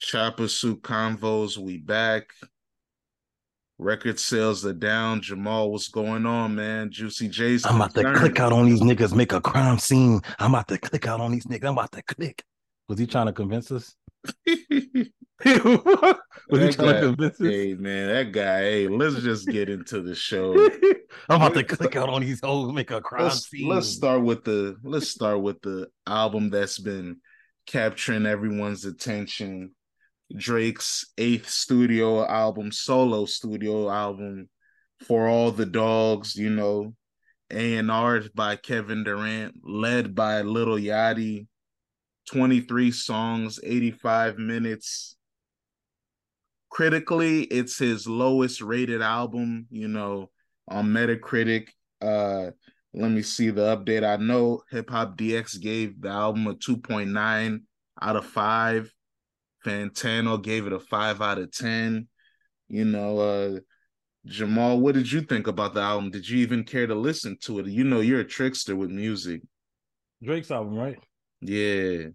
Choppa Suit Convos, we back. Record sales are down. Jamal, what's going on, man? Juicy J's. I'm about to click out on these niggas, make a crime scene. I'm about to click out on these niggas. I'm about to click. Was he trying to convince us? was he trying guy- to convince us? Hey man, that guy. Hey, let's just get into the show. I'm about to click out on these hoes, make a crime let's, scene. let's start with the let's start with the album that's been capturing everyone's attention. Drake's eighth studio album, solo studio album, for all the dogs. You know, A and R by Kevin Durant, led by Lil Yachty. Twenty three songs, eighty five minutes. Critically, it's his lowest rated album. You know, on Metacritic. Uh, let me see the update. I know Hip Hop DX gave the album a 2.9 out of 5. Fantano gave it a 5 out of 10. You know, uh Jamal, what did you think about the album? Did you even care to listen to it? You know, you're a trickster with music. Drake's album, right? Yeah.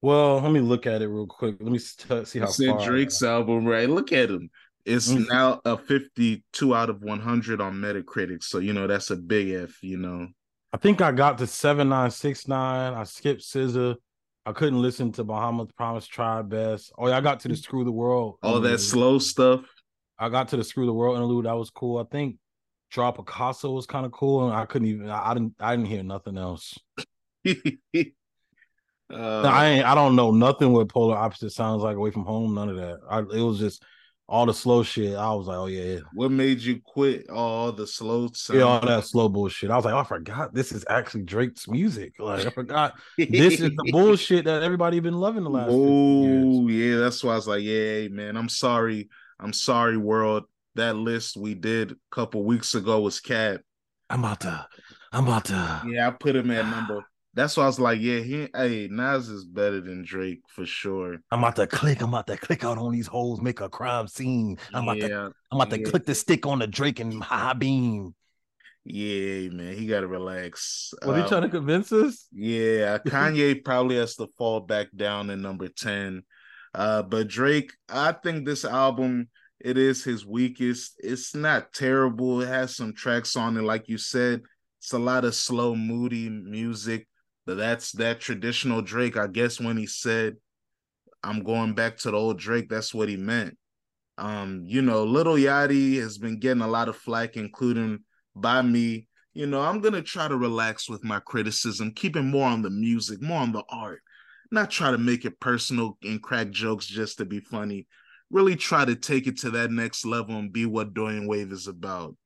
Well, let me look at it real quick. Let me st- see I how said far. Drake's album, right? Look at him. It's Mm. now a 52 out of 100 on Metacritic. So, you know, that's a big F, you know. I think I got to seven nine six nine. I skipped Scissor. I couldn't listen to Bahamas Promise Try Best. Oh yeah, I got to the Screw the World. All that slow stuff. I got to the Screw the World interlude. That was cool. I think Draw Picasso was kind of cool, and I couldn't even. I, I didn't. I didn't hear nothing else. Uh, I ain't. I don't know nothing what Polar Opposite sounds like away from home. None of that. I, it was just all the slow shit. I was like, oh yeah, yeah, what made you quit all the slow sound? yeah, all that slow bullshit. I was like, oh, I forgot this is actually Drake's music. Like I forgot this is the bullshit that everybody been loving the last. Oh yeah, that's why I was like, yeah, man. I'm sorry. I'm sorry, world. That list we did a couple weeks ago was cat. I'm about to. I'm about to. Yeah, I put him at number. That's why I was like, yeah, he hey, Nas is better than Drake for sure. I'm about to click. I'm about to click out on these holes, make a crime scene. I'm about to. I'm about to click the stick on the Drake and high beam. yeah, man. He gotta relax. What he Uh, trying to convince us? Yeah, Kanye probably has to fall back down in number 10. Uh, but Drake, I think this album, it is his weakest. It's not terrible. It has some tracks on it, like you said. It's a lot of slow, moody music. That's that traditional Drake. I guess when he said, I'm going back to the old Drake, that's what he meant. Um, you know, Lil Yachty has been getting a lot of flack, including by me. You know, I'm gonna try to relax with my criticism, keeping more on the music, more on the art, not try to make it personal and crack jokes just to be funny. Really try to take it to that next level and be what Dwayne Wave is about.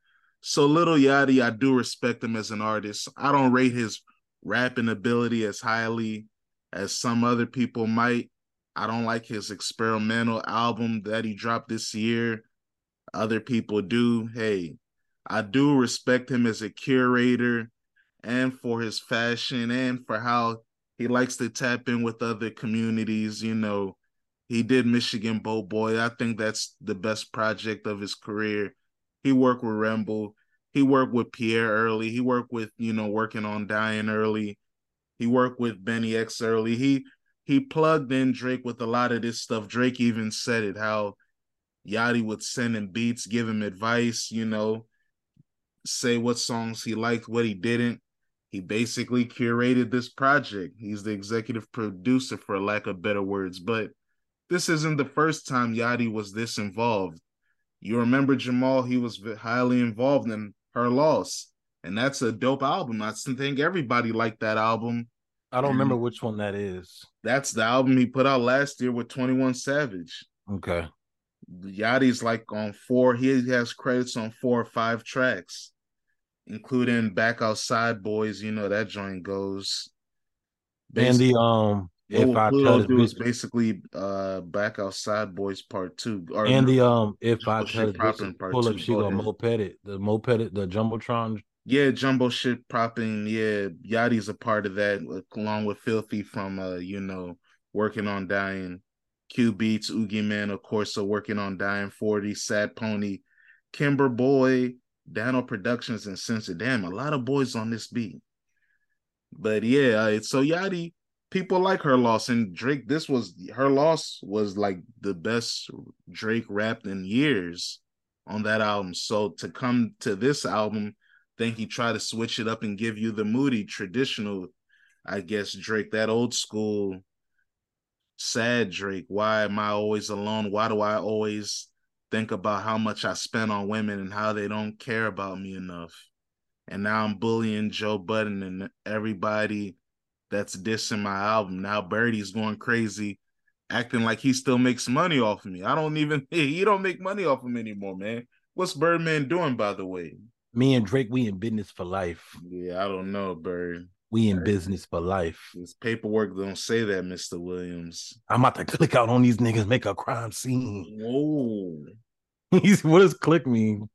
So Lil Yachty, I do respect him as an artist. I don't rate his rapping ability as highly as some other people might. I don't like his experimental album that he dropped this year. Other people do. Hey, I do respect him as a curator and for his fashion and for how he likes to tap in with other communities. You know, he did Michigan Bow Boy. I think that's the best project of his career. He worked with Remble. He worked with Pierre early. He worked with, you know, working on Dying early. He worked with Benny X early. He he plugged in Drake with a lot of this stuff. Drake even said it how Yachty would send him beats, give him advice, you know, say what songs he liked, what he didn't. He basically curated this project. He's the executive producer, for lack of better words. But this isn't the first time Yachty was this involved. You remember Jamal, he was highly involved in Her Loss. And that's a dope album. I think everybody liked that album. I don't Mm. remember which one that is. That's the album he put out last year with 21 Savage. Okay. Yachty's like on four, he has credits on four or five tracks, including Back Outside Boys. You know, that joint goes. And the um, if I tell this do is basically uh Back Outside Boys Part Two. Or and the um, if I Jumbo tell Shit this bitch Proppin' to Part pull up, she Go moped it, the moped it, the jumbotron. yeah, jumbo shit propping. Yeah, Yachty's a part of that, along with Filthy from uh, you know, working on Dying. Q Beats, Oogie Man, of course, are working on Dying 40, Sad Pony, Kimber Boy, Dano Productions, and Censor. Damn, a lot of boys on this beat. But yeah, uh, so Yachty, people like her loss and Drake. This was her loss was like the best Drake rapped in years on that album. So to come to this album, think he tried to switch it up and give you the moody traditional, I guess Drake, that old school sad Drake. Why am I always alone? Why do I always think about how much I spend on women and how they don't care about me enough? And now I'm bullying Joe Budden and everybody that's dissing my album. Now Birdie's going crazy, acting like he still makes money off of me. I don't even he don't make money off him anymore, man. What's Birdman doing, by the way? Me and Drake, we in business for life. Yeah, I don't know, Bird. We in business for life. This paperwork don't say that, Mr. Williams. I'm about to click out on these niggas, make a crime scene. Whoa. He's what does click mean?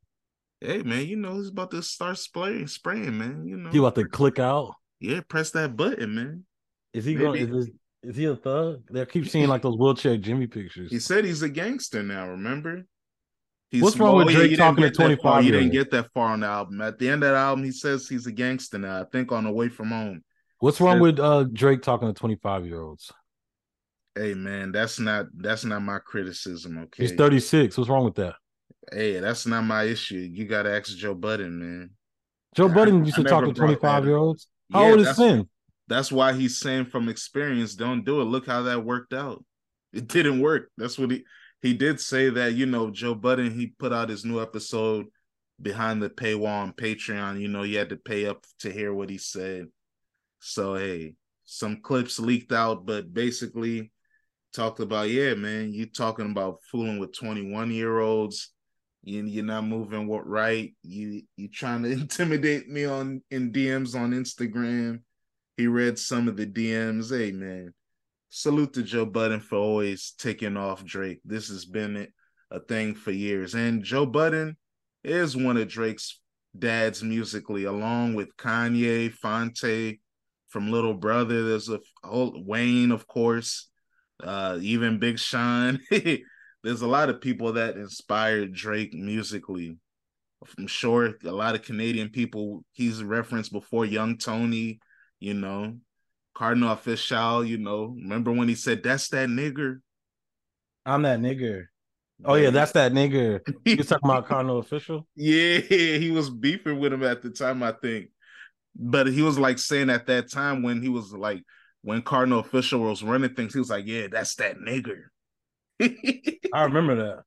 Hey man, you know he's about to start spraying, spraying, man. You know He about to click out. Yeah, press that button, man. Is he Maybe- going? Is, this, is he a thug? They keep seeing like those wheelchair Jimmy pictures. He said he's a gangster now. Remember? He's, What's wrong with Drake talking to that far. He didn't get that far on the album. At the end of the album, he says he's a gangster now. I think on the way from home. What's wrong said- with uh Drake talking to 25 year olds? Hey man, that's not that's not my criticism. Okay, He's 36. What's wrong with that? Hey, that's not my issue. You gotta ask Joe Budden, man. Joe I- Budden used I to talk to 25 year olds. How Yeah, old is Sin? That's why he's saying from experience, don't do it. Look how that worked out. It didn't work. That's what he he did say that, you know, Joe Budden, he put out his new episode behind the paywall on Patreon. You know, you had to pay up to hear what he said. So hey, some clips leaked out, but basically talked about, yeah, man, you talking about fooling with 21 year olds. You, you're not moving what right. You you trying to intimidate me on in DMs on Instagram. He read some of the DMs. Hey man, salute to Joe Budden for always taking off Drake. This has been a thing for years. And Joe Budden is one of Drake's dads musically, along with Kanye, Phonte from Little Brother. There's a whole Wayne, of course, uh, even Big Sean. There's a lot of people that inspired Drake musically. I'm sure a lot of Canadian people he's referenced before, Young Tony, you know, Kardinal Offishall, you know. Remember when he said, That's that nigger? I'm that nigger. Oh yeah, that's that nigger. You talking about Kardinal Offishall? Yeah, he was beefing with him at the time, I think. But he was like saying at that time when he was like when Kardinal Offishall was running things, he was like, Yeah, that's that nigger. I remember that.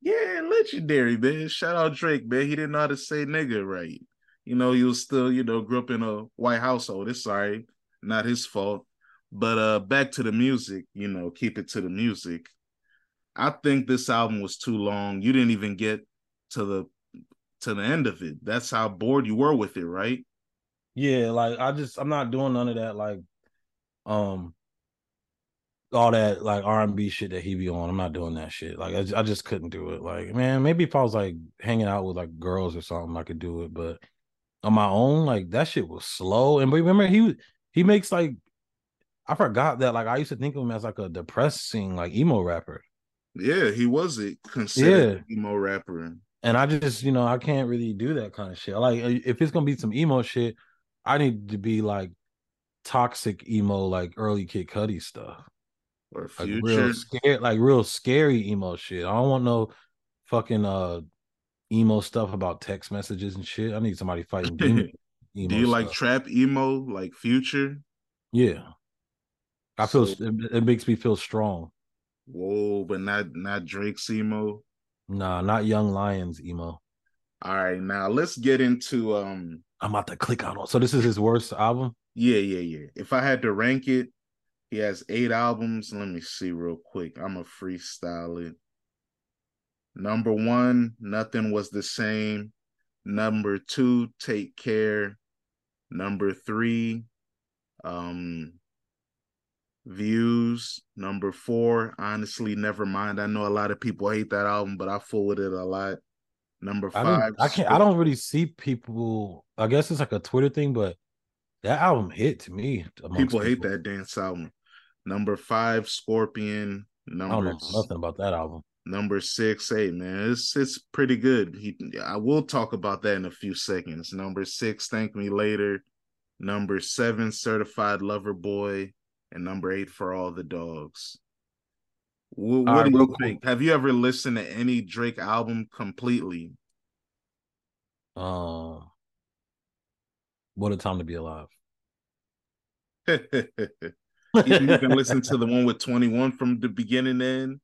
yeah, legendary, man. Shout out Drake, man. He didn't know how to say nigga right. You know, he was still, you know, grew up in a white household. It's sorry, not his fault. But uh back to the music, you know, keep it to the music. I think this album was too long. You didn't even get to the to the end of it. That's how bored you were with it, right? Yeah, like I just I'm not doing none of that like um all that like R and B shit that he be on. I'm not doing that shit. Like I, I just couldn't do it. Like man, maybe if I was like hanging out with like girls or something, I could do it. But on my own, like that shit was slow. And but remember he he makes like I forgot that like I used to think of him as like a depressing like emo rapper. Yeah, he was a considered emo rapper. And I just, you know, I can't really do that kind of shit. Like, uh, if it's gonna be some emo shit, I need to be like toxic emo, like early Kid Cudi stuff, Or like real scared, like real scary emo shit. I don't want no fucking uh emo stuff about text messages and shit. I need somebody fighting demons. emo Do you like stuff. trap emo like future? yeah, I feel So- it, it makes me feel strong. Whoa, but not not Drake's emo. Nah, not Young Lions emo. All right, now let's get into um I'm about to click on. So this is his worst album. yeah, yeah, yeah. If I had to rank it, he has eight albums. Let me see real quick. I'm a freestyle it. Number one, nothing was the same. Number two, take care. Number three, um views. Number four, honestly, never mind. I know a lot of people hate that album, but I fool with it a lot. Number five, didn't, I can't. I don't really see people. I guess it's like a Twitter thing, but that album hit to me. people hate that dance album. Number five, Scorpion. I don't Number know nothing about that album. number six, hey man, it's it's pretty good. He, I will talk about that in a few seconds. Number six, thank me later. Number seven, Certified Lover Boy. and number eight for all the dogs. What, what right, do you quick. Have you ever listened to any Drake album completely? Um, what a time to be alive. you can listen to the one with 21 from the beginning end.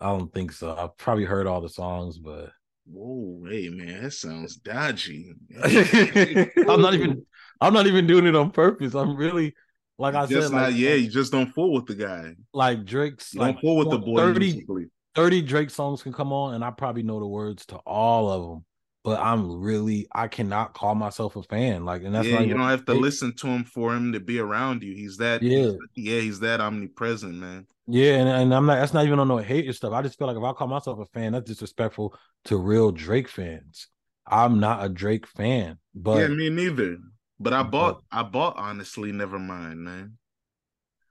I don't think so. I've probably heard all the songs, but Whoa, hey man, that sounds dodgy. I'm not even I'm not even doing it on purpose. I'm really like I just said, not like, yeah, you just don't fool with the guy. like Drake's You like don't fool with the boy 30, 30 Drake songs can come on, and I probably know the words to all of them. But I'm really I cannot call myself a fan. Like, and that's yeah, not you don't have to it- listen to him for him to be around you. He's that Yeah. he's- yeah, he's that omnipresent, man. Yeah, and, and I'm not. That's not even on no hate and stuff. I just feel like if I call myself a fan, that's disrespectful to real Drake fans. I'm not a Drake fan, but yeah, me neither. But I bought but- I bought honestly, never mind, man.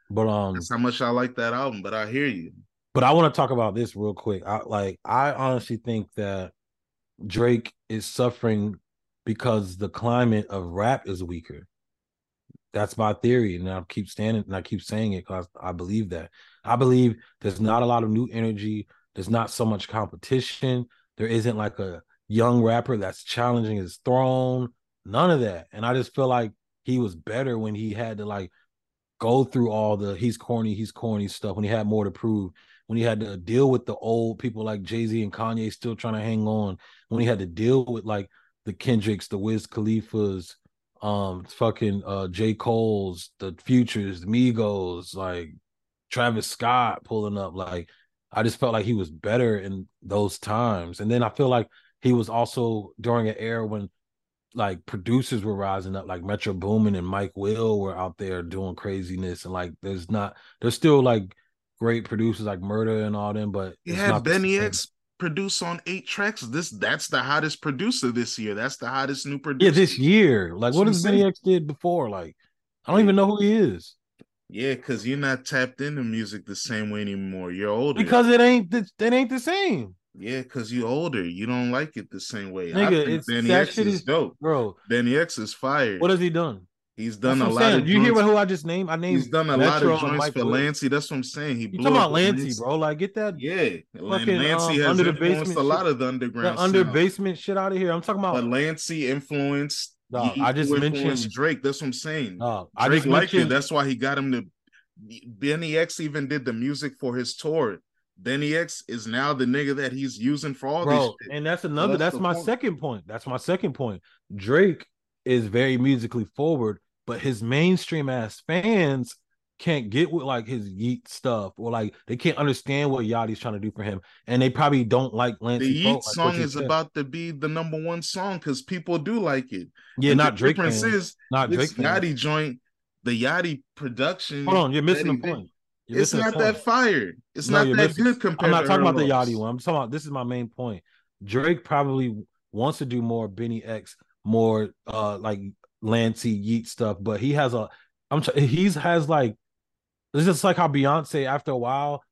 but um, That's how much I like that album, but I hear you. but I want to talk about this real quick. I like. I honestly think that Drake is suffering because the climate of rap is weaker. That's my theory, and I keep standing and I keep saying it because I believe that. I believe there's not a lot of new energy. There's not so much competition. There isn't like a young rapper that's challenging his throne. None of that. And I just feel like he was better when he had to like go through all the he's corny, he's corny stuff. When he had more to prove. When he had to deal with the old people like Jay Z and Kanye still trying to hang on. When he had to deal with like the Kendricks, the Wiz Khalifa's, um, fucking uh J. Cole's, the Futures, the Migos, like Travis Scott pulling up. Like I just felt like he was better in those times. And then I feel like he was also during an era when like producers were rising up, like Metro Boomin and Mike Will were out there doing craziness. And like there's not there's still like great producers like Murder and all them, but You it's had the Benny. X produce on eight tracks. This that's the hottest producer this year. That's the hottest new producer. Yeah, this year. Like That's what has Benny. X did before? Like I don't Yeah. even know who he is. Yeah, because you're not tapped into music the same way anymore. You're older. Because it ain't th- it ain't the same. yeah, because you're older. You don't like it the same way. I Nigga, think it's- Benny X is is- dope. Bro, Benny X is fire. what has he done? He's That's done a lot of You hear joints- who I just named? I named He's done a Metro lot of joints for Will. Lancey. That's what I'm saying. He You talking about Lancey, bro? Like get that Yeah, Fucking, Lancey um, has under the influenced basement a lot of the underground. under basement shit out of here. I'm talking But about Lancey influenced. Dog, I just mentioned- Drake. That's what I'm saying. uh, I Drake just liked it. That's why he got him to. Benny X even did the music for his tour. Benny X is now the nigga that he's using for all bro, this shit. and that's another. that's that's my point. second point. That's my second point. Drake is very musically forward, but his mainstream ass fans can't get with like his yeet stuff, or like they can't understand what Yachty's trying to do for him, and they probably don't like Lancey. The Yeet song is said. about to be the number one song because people do like it. yeah, And not the Drake difference fans, is not Drake this fans. Joint, the Yachty production. Hold on, you're missing the point. You're It's not that point. fire. It's No, not that missing- good compared. I'm not to talking about the Yachty one. I'm talking about this is my main point. Drake probably wants to do more Benny X, more uh like Lancey Yeet stuff, but he has a I'm tr- he's has like it's just like how Beyonce after a while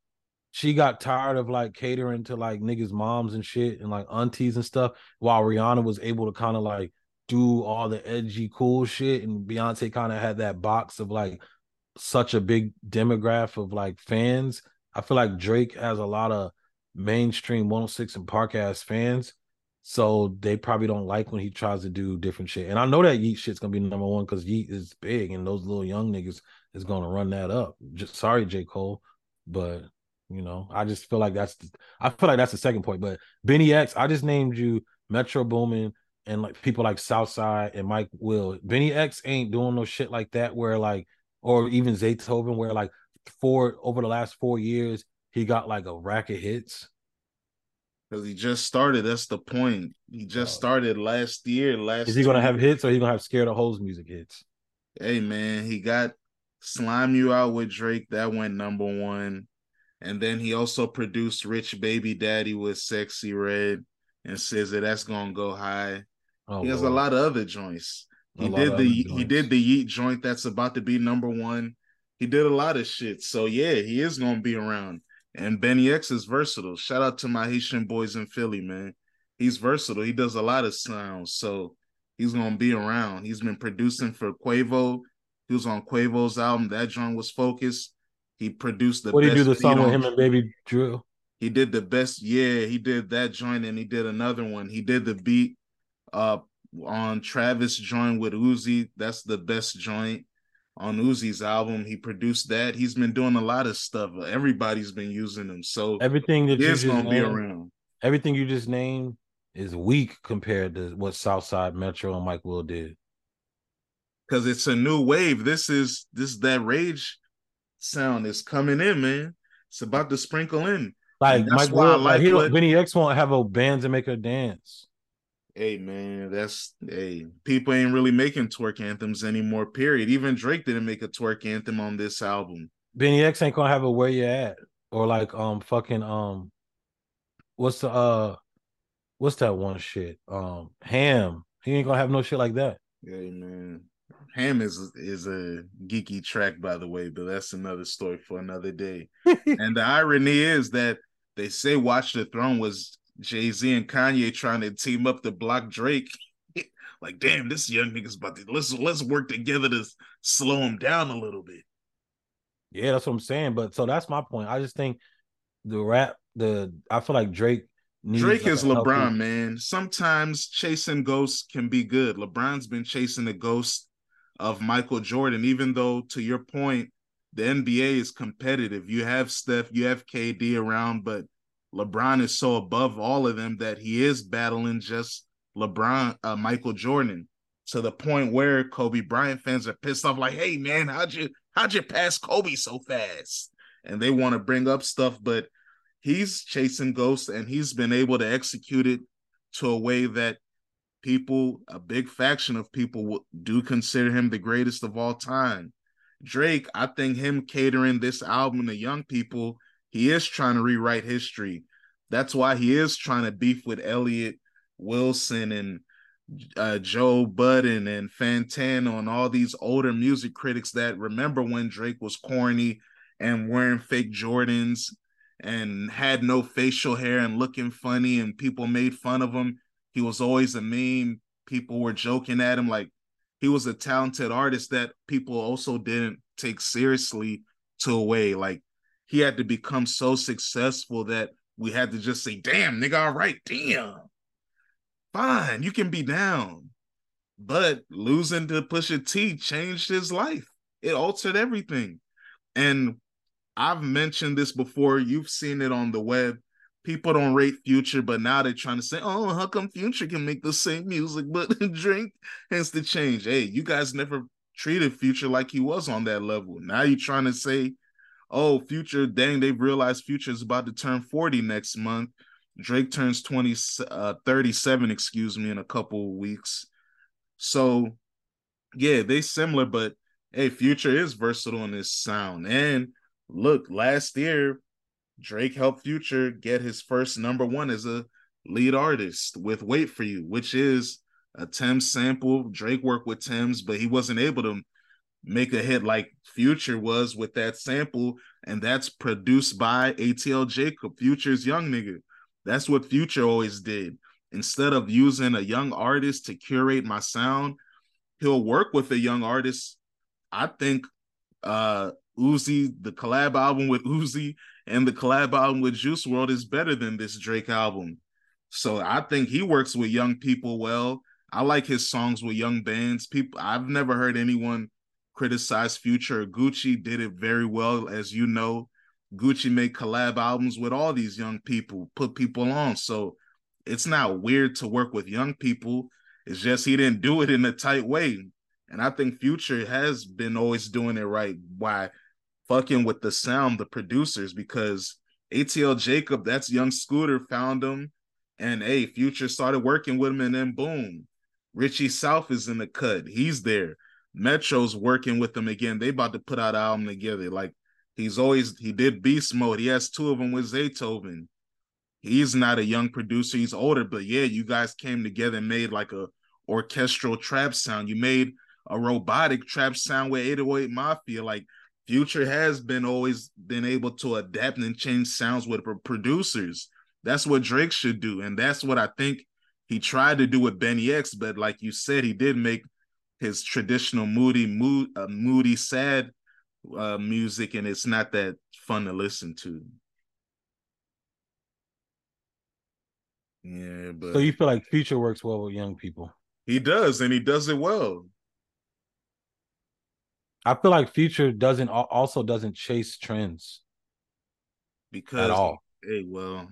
she got tired of like catering to like niggas' moms and shit and like aunties and stuff, while Rihanna was able to kind of like do all the edgy cool shit, and Beyonce kind of had that box of like such a big demographic of like fans. I feel like Drake has a lot of mainstream 106 and Park ass fans. So they probably don't like when he tries to do different shit. And I know that Yeet shit's gonna be number one because Yeet is big and those little young niggas is gonna run that up. Just sorry, J. Cole. But you know, I just feel like that's the, I feel like that's the second point. But Benny X, I just named you Metro Boomin and like people like Southside and Mike Will. Benny X ain't doing no shit like that where like or even Zaytoven where like four over the last four years he got like a rack of hits. Because he just started. That's the point. He just Oh. started last year. Last Is he gonna have hits or he gonna have scared of hoes music hits? hey man, he got Slime You Out with Drake. That went number one. And then he also produced Rich Baby Daddy with Sexyy Red and says that that's gonna go high. Oh, he has a lot of other joints. He lot did the he did the Yeet joint that's about to be number one. He did a lot of shit. So yeah, he is gonna be around. And Benny X is versatile. Shout out to my Haitian boys in Philly, man. He's versatile. He does a lot of sounds. So he's gonna be around. He's been producing for Quavo. He was on Quavo's album. That joint was focused. He produced the. What did he do the song with him and Baby Drill? He did the best. Yeah, he did that joint, and he did another one. He did the beat uh on Travis joint with Uzi. That's the best joint on Uzi's album. He produced that. He's been doing a lot of stuff. Everybody's been using him. So everything that is gonna named, be around. Everything you just named is weak compared to what Southside Metro and Mike Will did. Because it's a new wave. This is this that rage sound is coming in, man. It's about to sprinkle in. Like Mike Will, like, he what, Benny X won't have a band to make a dance. Hey man, that's hey, people ain't really making twerk anthems anymore, period. Even Drake didn't make a twerk anthem on this album. Benny X ain't gonna have a where you at. Or like um fucking um what's the uh what's that one shit? Um ham. He ain't gonna have no shit like that. Hey man. Ham is is a geeky track, by the way, but that's another story for another day. and the irony is that they say Watch the Throne was Jay Z and Kanye trying to team up to block Drake. like, damn, this young nigga's about to let's let's work together to slow him down a little bit. Yeah, that's what I'm saying. But so that's my point. I just think the rap, the I feel like Drake. Drake is LeBron, healthy... man. Sometimes chasing ghosts can be good. LeBron's been chasing the ghost of Michael Jordan, even though to your point, the NBA is competitive. You have Steph, you have KD around, but LeBron is so above all of them that he is battling just LeBron, uh, Michael Jordan, to the point where Kobe Bryant fans are pissed off, like, "Hey man, how'd you how'd you pass Kobe so fast?" And they want to bring up stuff, but he's chasing ghosts, and he's been able to execute it to a way that people, a big faction of people, do consider him the greatest of all time. Drake, I think him catering this album to young people he is trying to rewrite history. That's why he is trying to beef with Elliott Wilson and uh, Joe Budden and Fantano and all these older music critics that remember when Drake was corny and wearing fake Jordans and had no facial hair and looking funny and people made fun of him. He was always a meme. People were joking at him like he was a talented artist that people also didn't take seriously to a way. Like he had to become so successful that we had to just say, damn, nigga, all right, damn. Fine, you can be down. But losing to Pusha T changed his life. It altered everything. And I've mentioned this before. You've seen it on the web. People don't rate Future, but now they're trying to say, oh, how come Future can make the same music but drink has to change? Hey, you guys never treated Future like he was on that level. Now you're trying to say oh, Future, dang, they've realized Future is about to turn 40 next month. Drake turns 20, uh, 37, excuse me, in a couple weeks. So, yeah, they similar, but hey, Future is versatile in his sound. And look, last year, Drake helped Future get his first number one as a lead artist with Wait For You, which is a Tems sample. Drake worked with Tems, but he wasn't able to make a hit like Future was with that sample, and that's produced by ATL Jacob, Future's young nigga. That's what Future always did. Instead of using a young artist to curate my sound, he'll work with a young artist. I think uh Uzi, the collab album with Uzi and the collab album with Juice WRLD is better than this Drake album. So I think he works with young people well. I like his songs with young bands. People I've never heard anyone criticize Future. Gucci did it very well, as you know. Gucci made collab albums with all these young people, put people on. So it's not weird to work with young people. It's just he didn't do it in a tight way. And I think Future has been always doing it right by fucking with the sound, the producers, because ATL Jacob, that's young Scooter, found him. And hey, Future started working with him, and then boom, Richie South is in the cut. He's there. Metro's working with them again. They about to put out an album together. Like he's always he did Beast Mode. He has two of them with Zaytoven. He's not a young producer. He's older, but yeah, you guys came together and made like a orchestral trap sound. You made a robotic trap sound with 808 Mafia. Like Future has been always been able to adapt and change sounds with producers. That's what Drake should do, and that's what I think he tried to do with Benny X. But like you said, he did make his traditional moody mood uh, moody sad uh music and it's not that fun to listen to. Yeah, but So you feel like Future works well with young people? he does and he does it well. I feel like Future doesn't also doesn't chase trends Because at all. hey, well,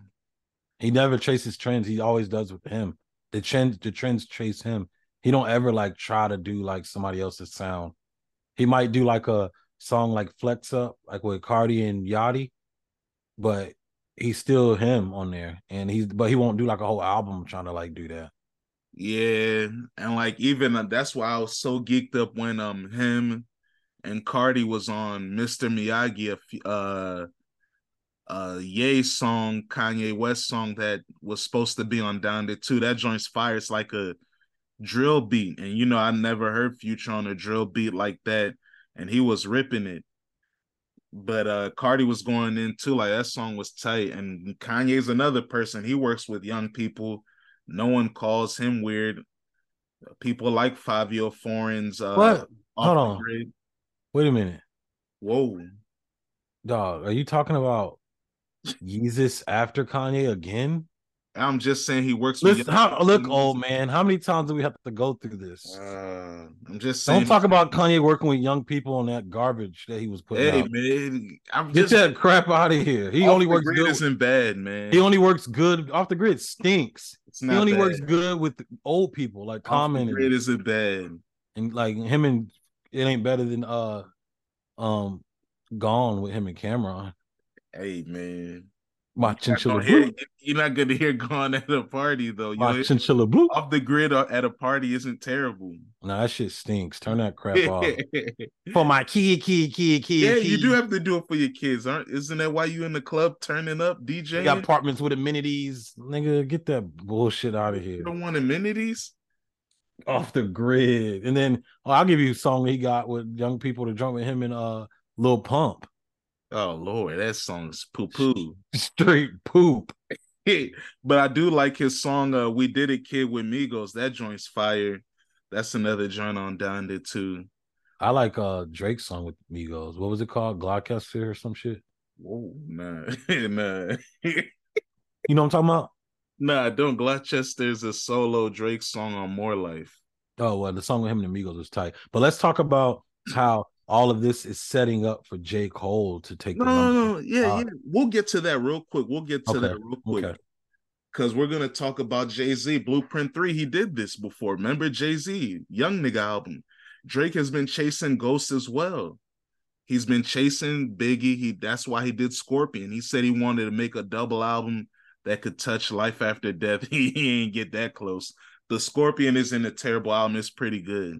He never chases trends. He always does with him. The trends, the trends chase him. He don't ever like try to do like somebody else's sound. He might do like a song like Flex Up, like with Cardi and Yachty, but he's still him on there. And he's but he won't do like a whole album trying to like do that. Yeah, and like even uh, that's why I was so geeked up when um him and Cardi was on Mr. Miyagi, uh, uh, Ye song, Kanye West song that was supposed to be on Donda 2. That joint's fire. It's like a drill beat, and you know I never heard Future on a drill beat like that, and he was ripping it. But uh Cardi was going in too, like that song was tight. And Kanye's another person. He works with young people. No one calls him weird. People like Fivio Foreign's uh What? Hold on. Grid. Wait a minute. Whoa. Dog, are you talking about Yeezus after Kanye again? I'm just saying he works with Listen, young how, look, old man, how many times do we have to go through this? Uh, I'm just saying Don't talk about Kanye working with young people on that garbage that he was putting Hey out. man, I'm Get just that crap out of here. He only works good. isn't bad, man. He only works good off the grid. Stinks. it's He only bad. works good with old people like Common Grid isn't bad. and like him and it ain't better than uh um Gone with him and Cam'ron. Hey man, My chinchilla blue. You're not gonna hear gone at a party though. My Yo, chinchilla blue. off the grid at a party isn't terrible. Nah, that shit stinks. Turn that crap off. For my kid, kid, kid, kid. yeah, kid. you do have to do it for your kids, aren't? Isn't that why you in the club turning up, DJ? Got apartments with amenities. Nigga, get that bullshit out of here. You don't want amenities. Off the grid. And then oh, I'll give you a song he got with young people to jump with him and uh Lil Pump. Oh Lord, that song's poo poo. Straight poop. but I do like his song uh We Did It Kid with Migos. That joint's fire. That's another joint on Donda 2. I like uh Drake's song with Migos. What was it called? Gyalchester or some shit. Whoa, nah, nah. You know what I'm talking about? nah, don't Gyalchester's a solo Drake song on More Life. Oh well, the song with him and the Migos was tight. But let's talk about how all of this is setting up for J. Cole to take No, the no, no, yeah, Uh, yeah. We'll get to that real quick. We'll get to that real quick. okay. Because we're gonna talk about Jay-Z. Blueprint 3, he did this before. Remember Jay-Z, Young Nigga album. Drake has been chasing Ghost as well. He's been chasing Biggie. He that's why he did Scorpion. He said he wanted to make a double album that could touch life after death. He, he ain't get that close. The Scorpion isn't a terrible album, it's pretty good.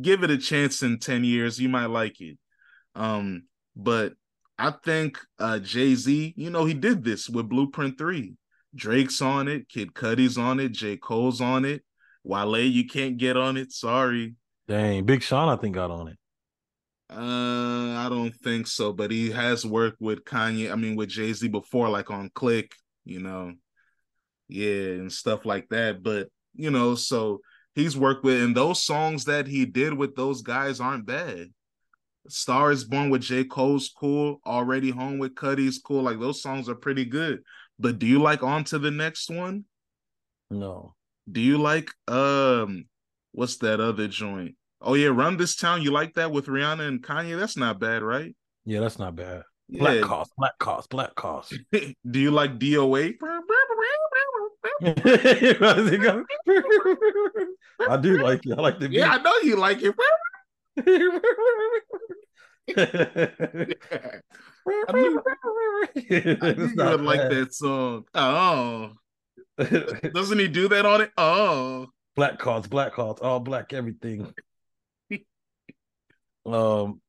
Give it a chance in 10 years, you might like it. Um, but I think uh Jay-Z, you know, he did this with Blueprint 3. Drake's on it, Kid Cudi's on it, J. Cole's on it. Wale, you can't get on it. Sorry. Dang, Big Sean, I think got on it. Uh, I don't think so, but he has worked with Kanye, I mean with Jay-Z before, like on Click, you know. Yeah, and stuff like that. But you know, so he's worked with and those songs that he did with those guys aren't bad. Star is Born with J. Cole's cool. Already Home with Cudi's cool. Like those songs are pretty good. But do you like on to the next one? No. Do you like um what's that other joint? Oh yeah, Run This Town. You like that with Rihanna and Kanye? That's not bad, right? Yeah, that's not bad. Black Yeah. cost, black cost, black cost. do you like DOA? I do like it. I like the beat. Yeah, I know you like it. I knew, I knew you would like that song. Oh, doesn't he do that on it? Oh, Black cards, black cards, all black everything. um,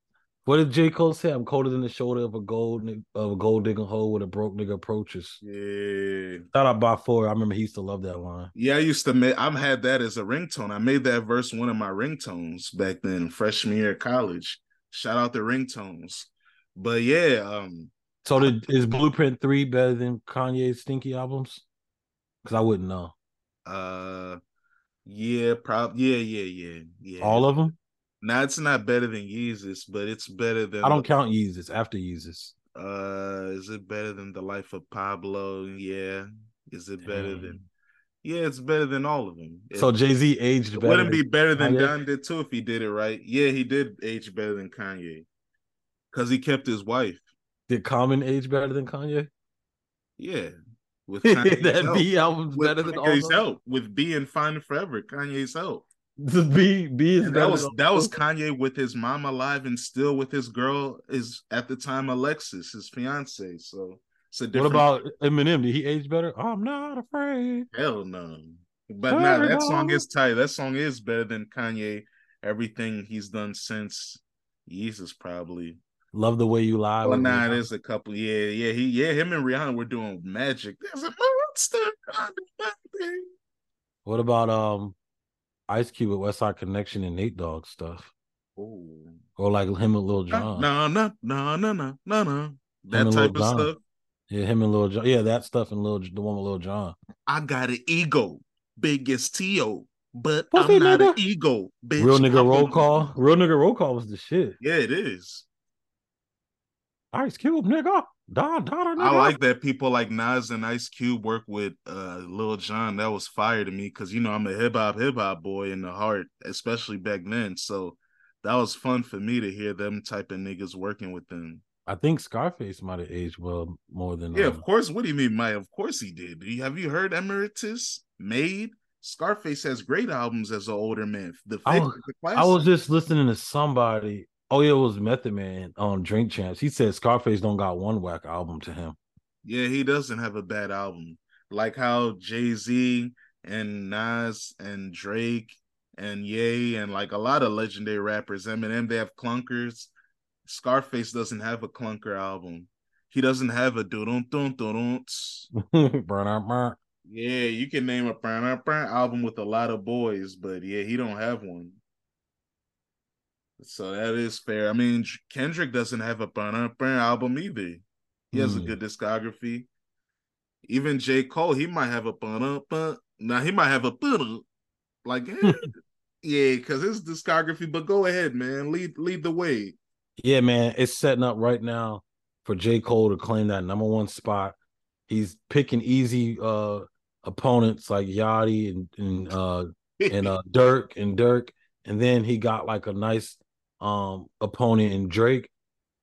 what did J. Cole say? I'm colder than the shoulder of a gold of a gold digging hole with a broke nigga approaches. yeah. Shout out by four. I remember he used to love that line. Yeah, I used to make. I've had that as a ringtone. I made that verse one of my ringtones back then, freshman year of college. Shout out to ringtones. But yeah, um, So did, is Blueprint three better than Kanye's Stinky albums? Because I wouldn't know. uh, Yeah, prob yeah, yeah, yeah, yeah. All of them. Now it's not better than Yeezus, but it's better than I don't count Yeezus after Yeezus. Uh, is it better than the life of Pablo? Yeah. Is it better than? Yeah, it's better than all of them. So Jay Z aged better. Wouldn't be better than Donda 2 if he did it right. Yeah, he did age better than Kanye because he kept his wife. Did Common age better than Kanye? Yeah, with that help. B album's with better than Kanye's help with B and Finding Forever. Kanye's help. The B B is that was that was Kanye with his mom alive and still with his girl is at the time Alexis, his fiance. So it's a different. What about Eminem? Did he age better? I'm not afraid. Hell no. But now nah, that song is tight. That song is better than Kanye. Everything he's done since Yeezus probably. Love the way you lie. Well, nah, there's a couple. Yeah, yeah, he, yeah. Him and Rihanna were doing magic. There's a monster. What about um, Ice Cube with Westside Connection and Nate Dogg stuff? Ooh. Or like him and Lil Jon. No, no, no, no, no, no, no. That type of John. stuff. Yeah, him and Lil Jon. Yeah, that stuff and Lil the one with Lil Jon. I got an ego, big as T.O., but Pussy I'm not nigga. an ego. Bitch. Real nigga roll call. Real nigga roll call was the shit. Yeah, it is. Ice Cube, nigga. Da, da, da, I like that people like Nas and Ice Cube work with uh Lil Jon. That was fire to me because you know I'm a hip hop hip hop boy in the heart, especially back then. So that was fun for me to hear them type of niggas working with them. I think Scarface might have aged well more than yeah. Uh, of course. What do you mean, my? Of course he did. Have you heard Emeritus Made? Scarface has great albums as an older man. The, I was, the I was just listening to somebody Oh yeah, it was Method Man on Drink Champs. He said Scarface don't got one whack album to him. Yeah, he doesn't have a bad album. Like how Jay Z and Nas and Drake and Ye and like a lot of legendary rappers, Eminem, they have clunkers. Scarface doesn't have a clunker album. He doesn't have a dun dun dun Yeah, you can name a album with a lot of boys, but yeah, he don't have one. So that is fair. I mean, Kendrick doesn't have a burn burn album either. He has mm. a hmm. good discography. Even J. Cole, he might have a burn burn. Now he might have a burn like yeah, because his discography. But go ahead, man. Lead lead the way. Yeah, man. It's setting up right now for J. Cole to claim that number one spot. He's picking easy uh opponents like Yachty and and uh and uh Durk and Durk. And then he got like a nice um opponent in Drake.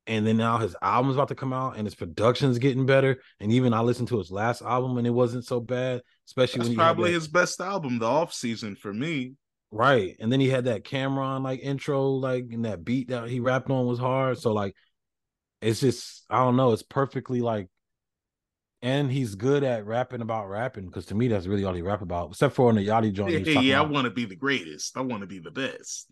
And then now his album's about to come out and his production's getting better. And even I listened to his last album and it wasn't so bad, especially That's when probably his best album, the off season for me. Right. And then he had that Cam'ron like intro, like and that beat that he rapped on was hard. So like it's just I don't know, it's perfectly like and he's good at rapping about rapping because to me that's really all he rap about, except for on the Yachty joint. Yeah, yeah I want to be the greatest. I want to be the best.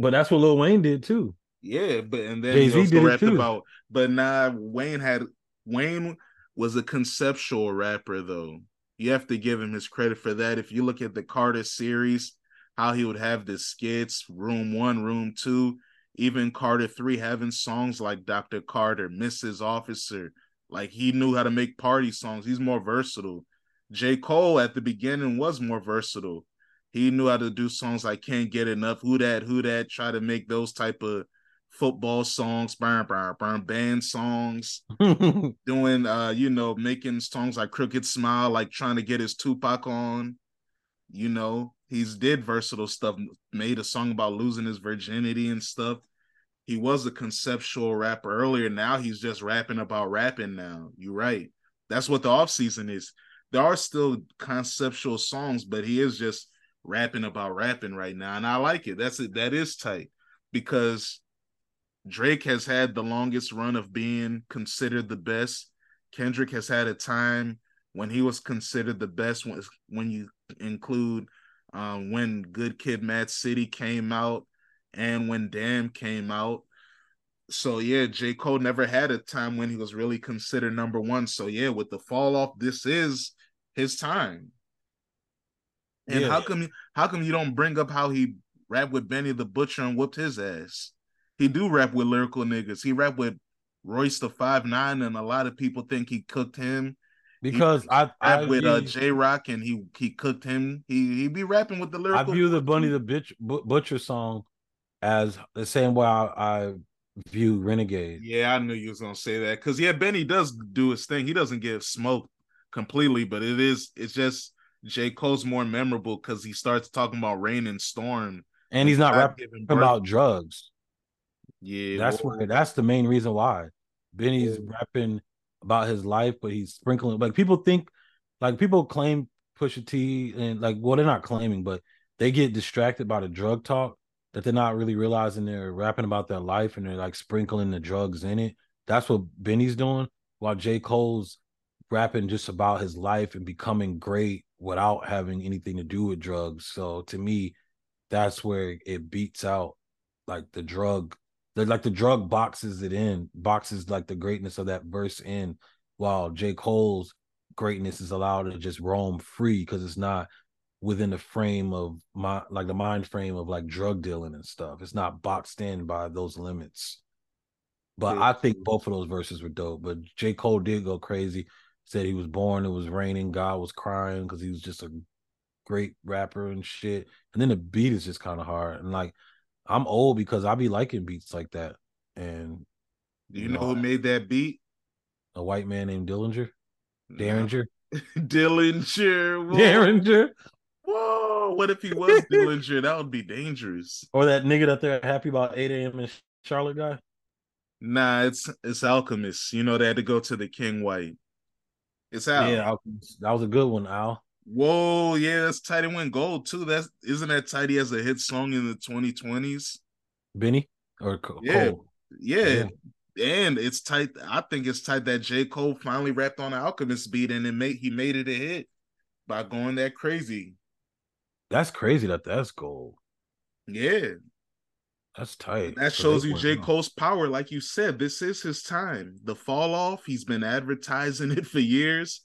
But that's what Lil Wayne did too. Yeah, but and then Jay-Z he also rapped about. But nah, Wayne had Wayne was a conceptual rapper though. You have to give him his credit for that. If you look at the Carter series, how he would have the skits, Room One, Room Two, even Carter Three, having songs like Dr. Carter, Mrs. Officer. Like he knew how to make party songs. He's more versatile. J. Cole at the beginning was more versatile. He knew how to do songs like "Can't Get Enough," "Who That," "Who That." Try to make those type of football songs, burn, burn, burn, band songs, doing, uh, you know, making songs like "Crooked Smile," like trying to get his Tupac on. You know, he's did versatile stuff. Made a song about losing his virginity and stuff. He was a conceptual rapper earlier. Now he's just rapping about rapping. Now you're right. That's what the off season is. There are still conceptual songs, but he is just rapping about rapping right now, and I like it. That's it. That is tight because Drake has had the longest run of being considered the best. Kendrick has had a time when he was considered the best when when you include um, when Good Kid, Mad City came out and when Damn came out. So yeah, J. Cole never had a time when he was really considered number one. So yeah, with the fall off, this is his time. And yeah. how come how come you don't bring up how he rapped with Benny the Butcher and whooped his ass? He do rap with lyrical niggas. He rap with Royce the Five Nine, and a lot of people think he cooked him. because I I with uh Jay Rock and he he cooked him. He he be rapping with the lyrical. I view the Bunny the Bitch Butcher song as the same way I, I view Renegade. Yeah, I knew you was gonna say that because yeah, Benny does do his thing. He doesn't get smoked completely, but it is it's just J Cole's more memorable because he starts talking about rain and storm. And he's not rapping about drugs. Yeah, That's where that's the main reason why. Benny's Yeah. rapping about his life, but he's sprinkling like people think like people claim Pusha T and like well, they're not claiming, but they get distracted by the drug talk that they're not really realizing they're rapping about their life and they're like sprinkling the drugs in it. That's what Benny's doing, while J. Cole's rapping just about his life and becoming great without having anything to do with drugs. So to me, that's where it beats out like the drug the like the drug boxes it in, boxes like the greatness of that verse in, while J. Cole's greatness is allowed to just roam free because it's not within the frame of my like the mind frame of like drug dealing and stuff. It's not boxed in by those limits. But Yeah. I think both of those verses were dope. But J. Cole did go crazy. Said he was born, it was raining, God was crying because he was just a great rapper and shit. And then the beat is just kind of hard. And like I'm old because I be liking beats like that. And do you know who made that beat? a white man named Dillinger, Derringer, Dillinger. Whoa. Derringer, Whoa, what if he was Dillinger? That would be dangerous. or that nigga that they're happy about 8 a.m. in Charlotte guy. Nah, it's it's Alchemist. You know they had to go to the King White. It's out. Yeah, that was a good one, Al. Whoa, yeah, that's tight. It went gold too. That's isn't that tight? as a hit song in the 2020s. Benny or Yeah. Cole. Yeah. And it's tight. I think it's tight that J. Cole finally rapped on the Alchemist beat and it made he made it a hit by going that crazy. That's crazy that that's gold. Yeah. That's tight. That So shows you J. Cole's power. Like you said, this is his time. The fall off, he's been advertising it for years.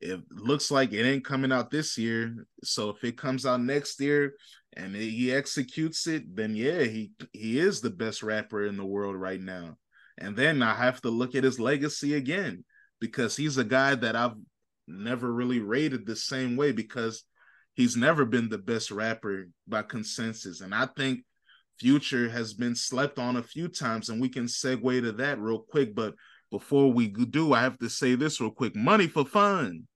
It looks like it ain't coming out this year. So if it comes out next year and he executes it, then yeah, he he is the best rapper in the world right now. And then I have to look at his legacy again because he's a guy that I've never really rated the same way because he's never been the best rapper by consensus. And I think Future has been slept on a few times, and we can segue to that real quick. But before we do, I have to say this real quick: money for fun.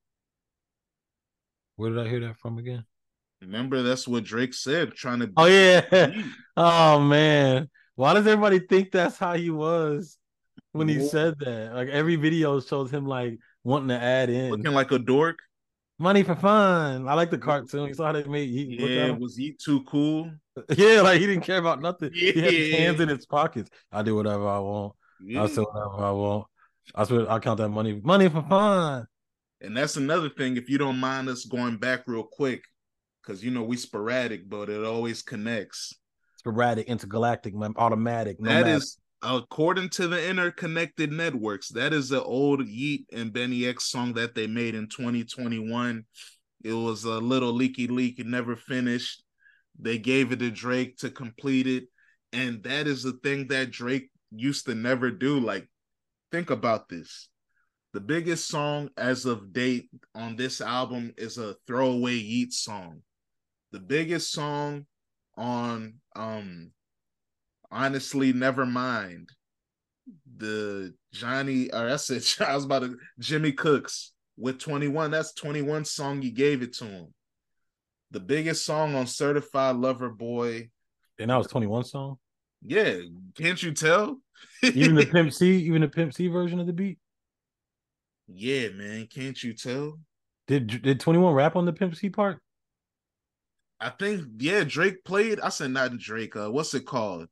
Where did I hear that from again? Remember, that's what Drake said, trying to. Oh yeah. Oh man. Why does everybody think that's how he was when he Whoa. said that? Like every video shows him like wanting to add in looking like a dork. Money for fun. I like the cartoon. You saw how they made he Yeah, was he too cool? Yeah, like he didn't care about nothing. Yeah. He had his hands in his pockets. I do whatever I want. Yeah. I say whatever I want. I swear I count that money. Money for fun. And that's another thing. If you don't mind us going back real quick, because you know we sporadic, but it always connects. Sporadic, intergalactic, automatic. No That is according to the interconnected networks. That is the old Yeat and BNYX song that they made in 2021. It was a little leaky leak. It never finished. They gave it to Drake to complete it, and that is the thing that Drake used to never do. Like, think about this. The biggest song as of date on this album is a throwaway Yeat song. The biggest song on um honestly never mind the johnny or that's it. I was about to jimmy cooks with 21 that's 21 song you gave it to him. The biggest song on certified lover boy. And that was 21 song. yeah can't you tell? Even the Pimp C, even the Pimp C version of the beat. yeah man can't you tell? Did did 21 rap on the Pimp C part? i think yeah drake played. I said not drake uh what's it called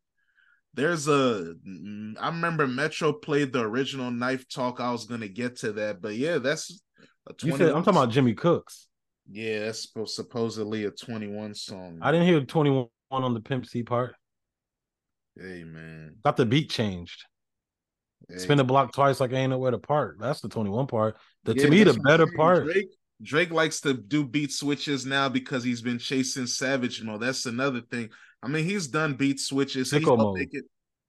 there's a mm, remember metro played the original knife talk i was gonna get to that but yeah that's a You said I'm talking about Jimmy Cooks. Yeah, that's supposedly a 21 song. I didn't hear 21 on the Pimp C part. Hey man. Got the beat changed. Hey. Spin the block twice like I ain't nowhere to park. That's the 21 part. The Yeah, to me, the that's what I'm better part. Drake Drake likes to do beat switches now because he's been chasing Savage mode. That's another thing. I mean, he's done beat switches. He Sicko mode. Make it,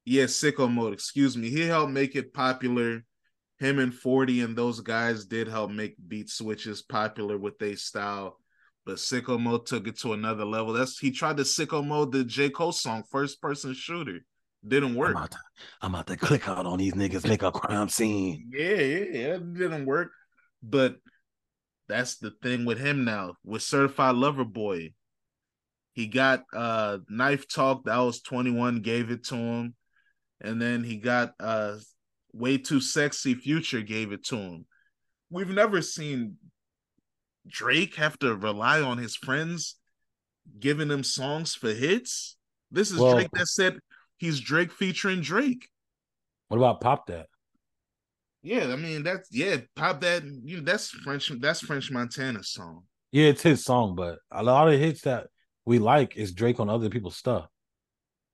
yeah, sicko mode. Excuse me. He helped make it popular him and 40 and those guys did help make beat switches popular with their style. But sicko mode took it to another level. That's he tried to sicko mode the J. Cole song, first person shooter. Didn't work. I'm about, to, I'm about to click out on these niggas, make a crime scene. Yeah, yeah, yeah. It didn't work. But that's the thing with him now. With Certified Lover Boy, he got uh Knife Talk, that was 21, gave it to him. And then he got uh Way Too Sexy Future gave it to him. We've never seen Drake have to rely on his friends giving him songs for hits. This is well, Drake that said he's Drake featuring Drake. What about Pop That? Yeah, I mean that's yeah, Pop That. You know, that's French. That's French Montana song. Yeah, it's his song, but a lot of hits that we like is Drake on other people's stuff.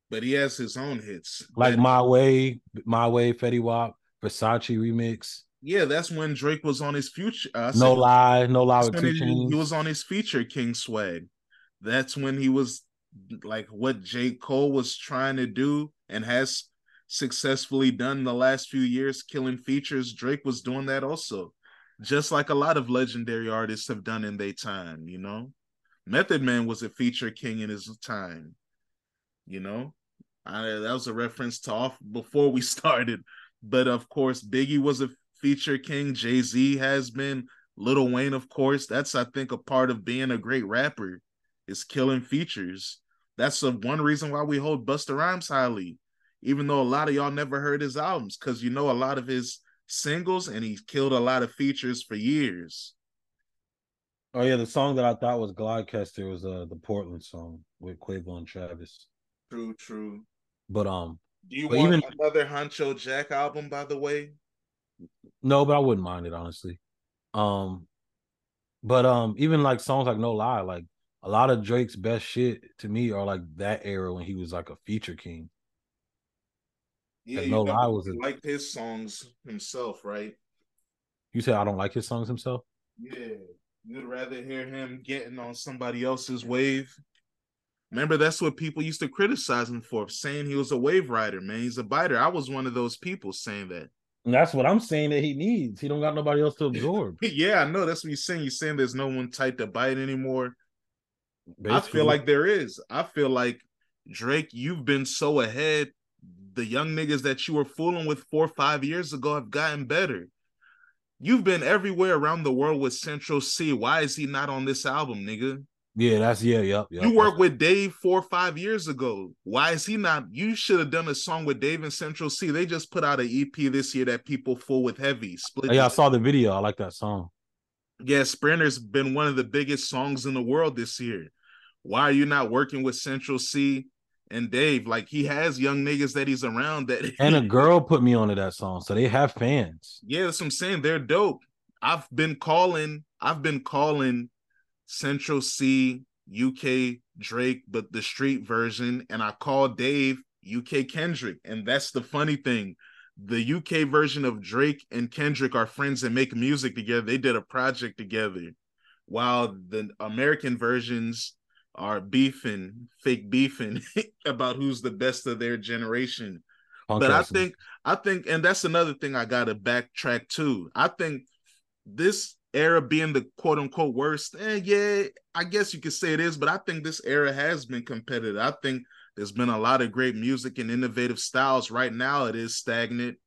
But he has his own hits, like My Way, My Way, Fetty Wap, Versace remix. Yeah, that's when Drake was on his future. Uh, no lie, no lie. With he was on his feature King Swag. That's when he was like what J Cole was trying to do and has successfully done the last few years, killing features. Drake was doing that also, just like a lot of legendary artists have done in their time. You know, Method Man was a feature king in his time. You know, I, that was a reference to off before we started. But of course, Biggie was a feature king. Jay Z has been. Little Wayne, of course. That's I think a part of being a great rapper is killing features. That's the one reason why we hold Busta Rhymes highly, even though a lot of y'all never heard his albums, because you know a lot of his singles and he's killed a lot of features for years. Oh yeah, the song that I thought was Gyalchester was uh the Portland song with Quavo and Travis. True, true. But um, do you want even, another Huncho Jack album? By the way, no, but I wouldn't mind it honestly. Um, but um, even like songs like No Lie, like a lot of Drake's best shit to me are like that era when he was like a feature king. Yeah, no lie was a, like his songs himself, right? You said I don't like his songs himself. Yeah, you'd rather hear him getting on somebody else's wave. Remember, that's what people used to criticize him for, saying he was a wave rider. Man, he's a biter. I was one of those people saying that. And that's what I'm saying that he needs. He don't got nobody else to absorb. yeah, I know. That's what you're saying. You're saying there's no one tight to bite anymore. Basically. I feel like there is. I feel like Drake, you've been so ahead. The young niggas that you were fooling with four or five years ago have gotten better. You've been everywhere around the world with Central Cee. Why is he not on this album, nigga? Yeah, that's yeah, yep. yep you worked with Dave four or five years ago. Why is he not? You should have done a song with Dave and Central Cee. They just put out an EP this year that people full with heavy split. Oh, yeah, I saw the video. I like that song. Yeah, Sprinter's been one of the biggest songs in the world this year. Why are you not working with Central Cee and Dave? Like he has young niggas that he's around that And a girl put me onto that song. So they have fans. Yeah, that's what I'm saying. They're dope. I've been calling, I've been calling Central Cee UK Drake, but the street version, and I called Dave UK Kendrick. And that's the funny thing. The UK version of Drake and Kendrick are friends and make music together. They did a project together. While the American versions are beefing, fake beefing about who's the best of their generation. but I think, I think, and that's another thing I got to backtrack to. I think this era being the quote unquote worst, eh, yeah, I guess you could say it is, but I think this era has been competitive. I think there's been a lot of great music and innovative styles. Right now, it is stagnant,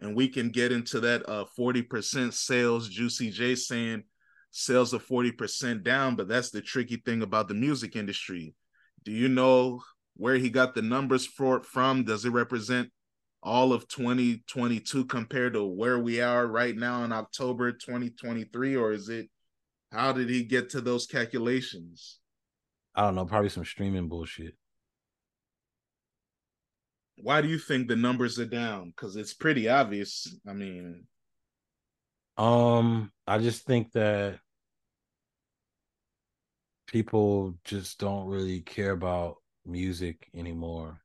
and we can get into that uh 40% sales. Juicy J saying sales are 40% down, but that's the tricky thing about the music industry. Do you know where he got the numbers for it from? Does it represent all of 2022 compared to where we are right now in October 2023 or is it how did he get to those calculations? I don't know, probably some streaming bullshit. Why do you think the numbers are down? Cuz it's pretty obvious. I mean, um, I just think that people just don't really care about music anymore.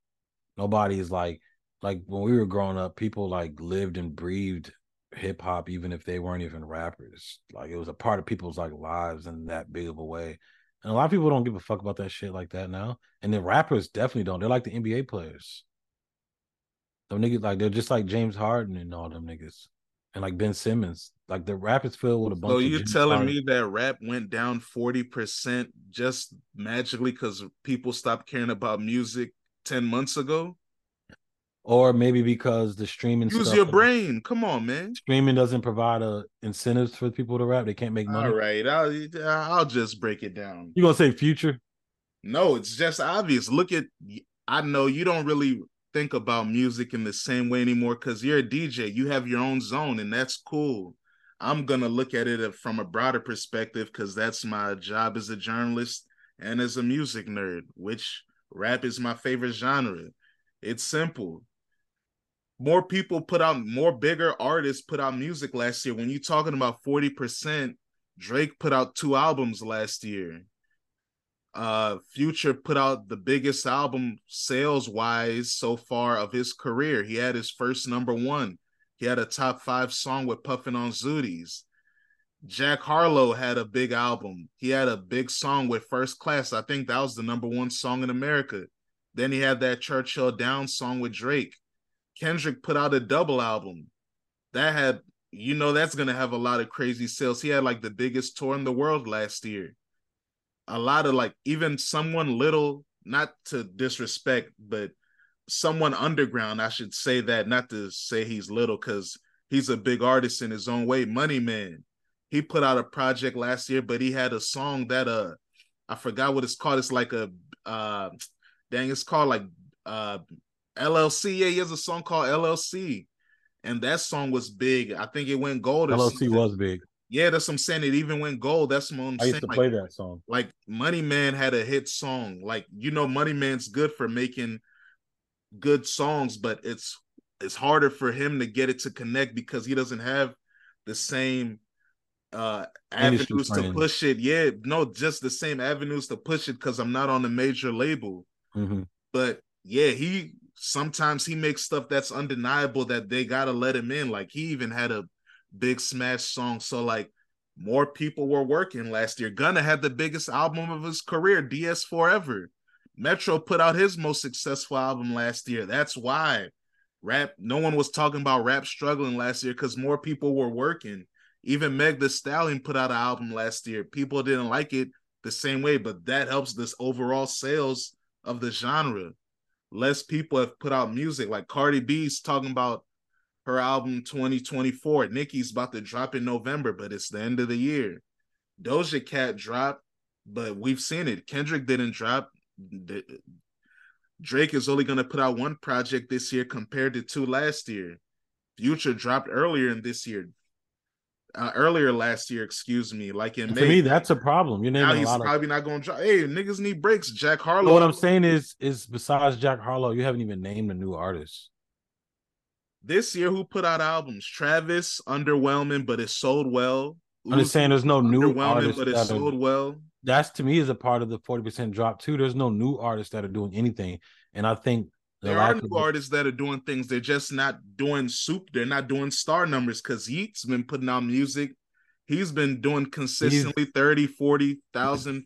Nobody is like like when we were growing up, people like lived and breathed hip hop even if they weren't even rappers. Like it was a part of people's like lives in that big of a way. And a lot of people don't give a fuck about that shit like that now. And the rappers definitely don't. They're like the NBA players. Them niggas like they're just like James Harden and all them niggas and like Ben Simmons. Like the rap is filled with a bunch. So you're telling me that rap went down forty percent just magically because people stopped caring about music ten months ago? or maybe because the streaming Use stuff, your brain. Come on, man. streaming doesn't provide a incentives for people to rap. They can't make money. All right, I'll I'll just break it down. You gonna say future? No, it's just obvious. Look at I know you don't really think about music in the same way anymore because you're a DJ. You have your own zone, and that's cool. I'm gonna look at it uh, from a broader perspective because that's my job as a journalist and as a music nerd, which rap is my favorite genre. It's simple. More people put out more bigger artists put out music last year. When you're talking about 40%, Drake put out two albums last year uh Future put out the biggest album sales wise so far of his career. He had his first number one. He had a top five song with Puffin on Zooties. Jack Harlow had a big album. He had a big song with First Class. I think that was the number one song in America. Then he had that Churchill Down song with Drake. Kendrick put out a double album. That had, you know, that's gonna have a lot of crazy sales. He had like the biggest tour in the world last year a lot of like even someone little, not to disrespect, but someone underground, I should say that, not to say he's little, because he's a big artist in his own way. Money Man. He put out a project last year, but he had a song that uh I forgot what it's called. It's like a uh dang, it's called like uh LLC. Yeah, he has a song called LLC. And that song was big. I think it went gold. LLC something. was big. Yeah, that's what I'm saying. It even went gold. That's what I'm I saying. used to Like, play that song. like Money Man had a hit song. Like you know, Money Man's good for making good songs, but it's it's harder for him to get it to connect because he doesn't have the same uh avenues to push it. Yeah, no, just the same avenues to push it because I'm not on a major label. hmm But yeah, he sometimes he makes stuff that's undeniable that they gotta let him in. Like he even had a big smash song. So like more people were working last year. Gunna had the biggest album of his career, DS Forever. Metro put out his most successful album last year. That's why rap, no one was talking about rap struggling last year because more people were working. Even Meg the Stallion put out an album last year. People didn't like it the same way, but that helps this overall sales of the genre. Less people have put out music. Like Cardi B's talking about her album 2024. Nicki's about to drop in November, but it's the end of the year. Doja Cat dropped, but we've seen it. Kendrick didn't drop. Drake is only going to put out one project this year compared to two last year. Future dropped earlier in this year. Uh, earlier last year, excuse me, like in To May. me, that's a problem. You're now a he's lot of. probably not going to drop. Hey, niggas need breaks. Jack Harlow. But what I'm saying is, is besides Jack Harlow, you haven't even named a new artist. This year, who put out albums? Travis, underwhelming, but it sold well. I'm just saying, there's no new underwhelming, artists but it sold are, well. that's to me is a part of the 40% drop too. There's no new artists that are doing anything, and I think the There are new of artists that are doing things. They're just not doing soup. They're not doing star numbers because Yeat's been putting out music. He's been doing consistently 30, 40,000.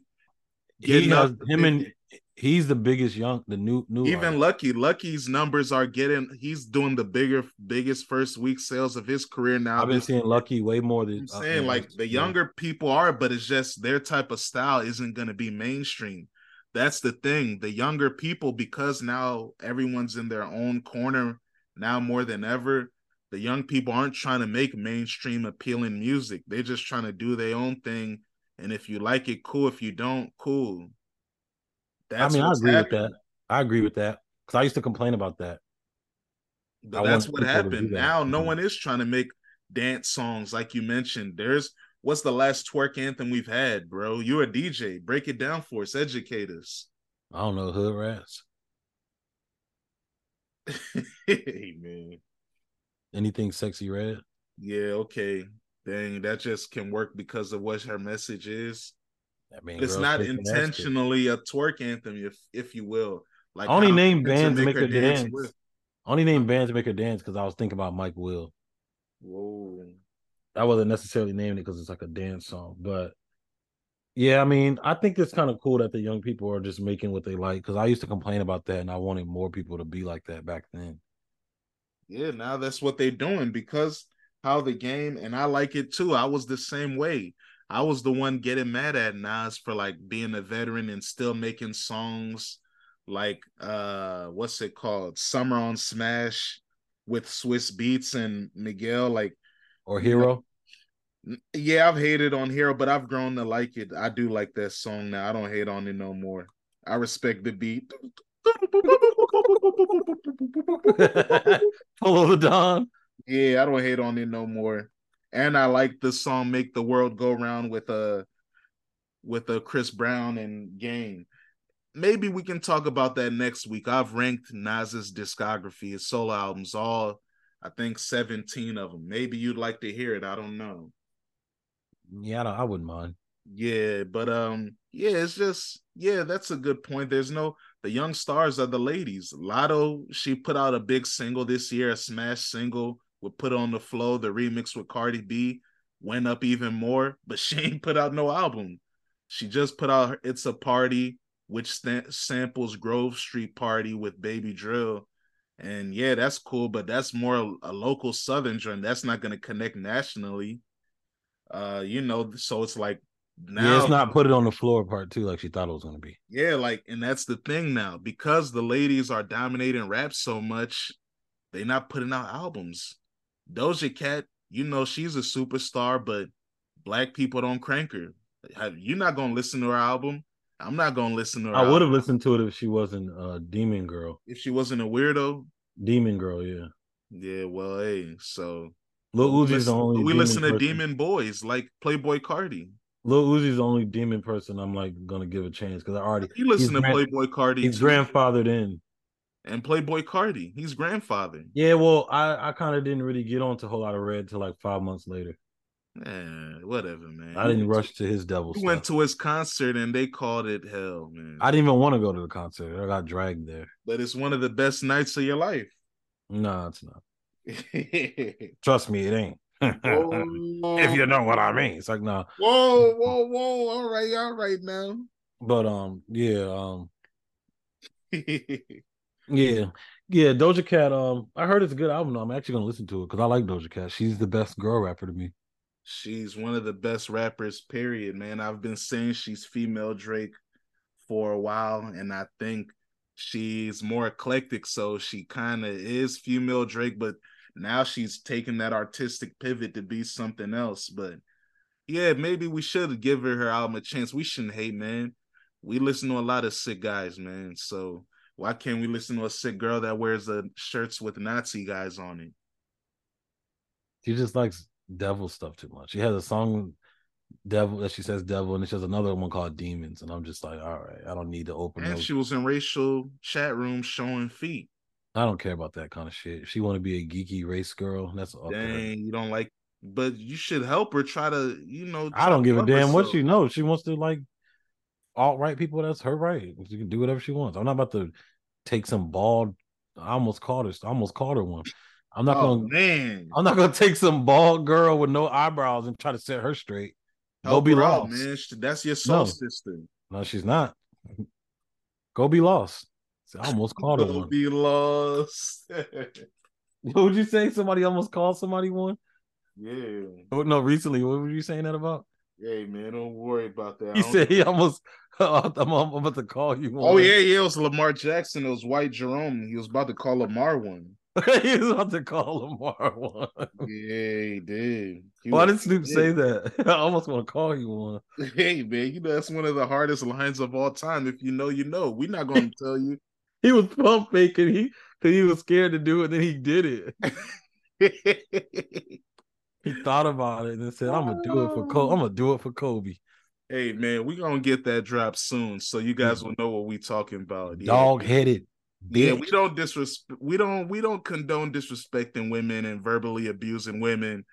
he getting has up him and 50. He's the biggest young the new new Even artist. Lucky, Lucky's numbers are getting. He's doing the bigger, biggest first week sales of his career now. I've been seeing Lucky way more than I'm uh, saying uh, like the yeah. younger people are, but it's just their type of style isn't going to be mainstream. That's the thing. The younger people, because now everyone's in their own corner now more than ever. The young people aren't trying to make mainstream appealing music. They're just trying to do their own thing. And if you like it, cool. If you don't, cool. That's I mean, I agree with that. I agree with that because I used to complain about that. But I that's what people to do happened. that. Now no Mhm. one is trying to make dance songs like you mentioned. There's what's the last twerk anthem we've had, bro? You're a DJ. Break it down for us. Educate us. I don't know hood rats. hey man. Anything Sexyy Red? Yeah, okay. Dang, that just can work because of what her message is. I mean, It's not shaking ass too. intentionally a twerk anthem, if if you will. Like Only name bands make make her dance. with. Only name bands make her dance because I was thinking about Mike Will. Whoa. I wasn't necessarily naming it because it's like a dance song, but yeah, I mean, I think it's kind of cool that the young people are just making what they like. Because I used to complain about that, and I wanted more people to be like that back then. Yeah, now that's what they're doing because how the game, and I like it too. I was the same way. I was the one getting mad at Nas for like being a veteran and still making songs like uh what's it called? Summer on Smash with Swizz Beatz and Miguel, like or Hero. Yeah, I've hated on Hero, but I've grown to like it. I do like that song now. I don't hate on it no more. I respect the beat. Follow the Don. Yeah, I don't hate on it no more. And I like the song "Make the World Go Round" with a uh, with a uh, Chris Brown and Game. Maybe we can talk about that next week. I've ranked Nas's discography, his solo albums, all I think seventeen of them. Maybe you'd like to hear it. I don't know. Yeah, I, I wouldn't mind. Yeah, but um, yeah, it's just yeah, that's a good point. There's no the young stars are the ladies. Latto, she put out a big single this year, a smash single with Put On the Flow, the remix with Cardi B went up even more, but she ain't put out no album. She just put out It's a Party, which st- samples Grove Street Party with Baby Drill. And yeah, that's cool, but that's more a local Southern joint. That's not going to connect nationally. Uh, you know, so it's like now, yeah, it's not put it on the floor part two like she thought it was going to be. Yeah, like, and that's the thing now because the ladies are dominating rap so much, they're not putting out albums. Doja Cat, you know, she's a superstar, but black people don't crank her. You're not gonna listen to her album. I'm not gonna listen to her. I would have listened to it if she wasn't a demon girl. If she wasn't a weirdo. Demon girl, yeah. Yeah, well, hey, so Lil Uzi's the only. We listen to person. demon boys like Playboi Carti. Lil Uzi's the only demon person I'm like gonna give a chance because I already. You listen to grand, Playboi Carti. He's too. grandfathered in. And Playboi Carti, he's grandfather. Yeah, well, I I kind of didn't really get on to a Whole Lotta Red till like five months later. Yeah, whatever, man. I didn't rush to his devil. We went to his concert and they called it hell, man. I didn't even want to go to the concert. I got dragged there. But it's one of the best nights of your life. No, it's not. Trust me, it ain't. if you know what I mean. It's like no. Whoa, whoa, whoa. All right, all right now. But um, yeah, um Yeah. Yeah, Doja Cat, um, I heard it's a good album. I'm actually gonna listen to it because I like Doja Cat. She's the best girl rapper to me. She's one of the best rappers, period, man. I've been saying she's female Drake for a while, and I think she's more eclectic, so she kind of is female Drake, but now she's taking that artistic pivot to be something else. But yeah, maybe we should give her her album a chance. We shouldn't hate, man. We listen to a lot of sick guys, man. So why can't we listen to a sick girl that wears the shirts with Nazi guys on it? She just likes devil stuff too much. She has a song devil that she says devil and she has another one called demons and i'm just like all right i don't need to open and those. she was in racial chat rooms showing feet I don't care about that kind of shit. She want to be a geeky race girl, that's up Dang, you don't like, but you should help her try to, you know. I don't give a damn herself. what she knows. She wants to like alt right people. That's her right. She can do whatever she wants. I'm not about to take some bald. I almost called her. I almost called her one. I'm not oh, gonna. Man, I'm not gonna take some bald girl with no eyebrows and try to set her straight. Go oh, be lost, man. That's your soul no. sister. No, she's not. Go be lost. I almost called her one. Be lost. what would you say? Somebody almost called somebody one. Yeah. Oh, no, recently. What were you saying that about? Hey man, don't worry about that. He said he almost. I'm, I'm, about to call you. One. Oh yeah, yeah. It was Lamar Jackson. It was White Jerome. He was about to call Lamar one. he was about to call Lamar one. Yeah, he did. He Why did Snoop say that? I almost want to call you one. Hey man, you know that's one of the hardest lines of all time. If you know, you know. We're not going to tell you he was pump faking. He he was scared to do it, then he did it. he thought about it and said, "I'm gonna do it for Kobe. I'm gonna do it for Kobe." Hey man, we gonna get that drop soon, so you guys will know what we talking about. Dog headed. Yeah, we don't disrespect. We don't. We don't condone disrespecting women and verbally abusing women.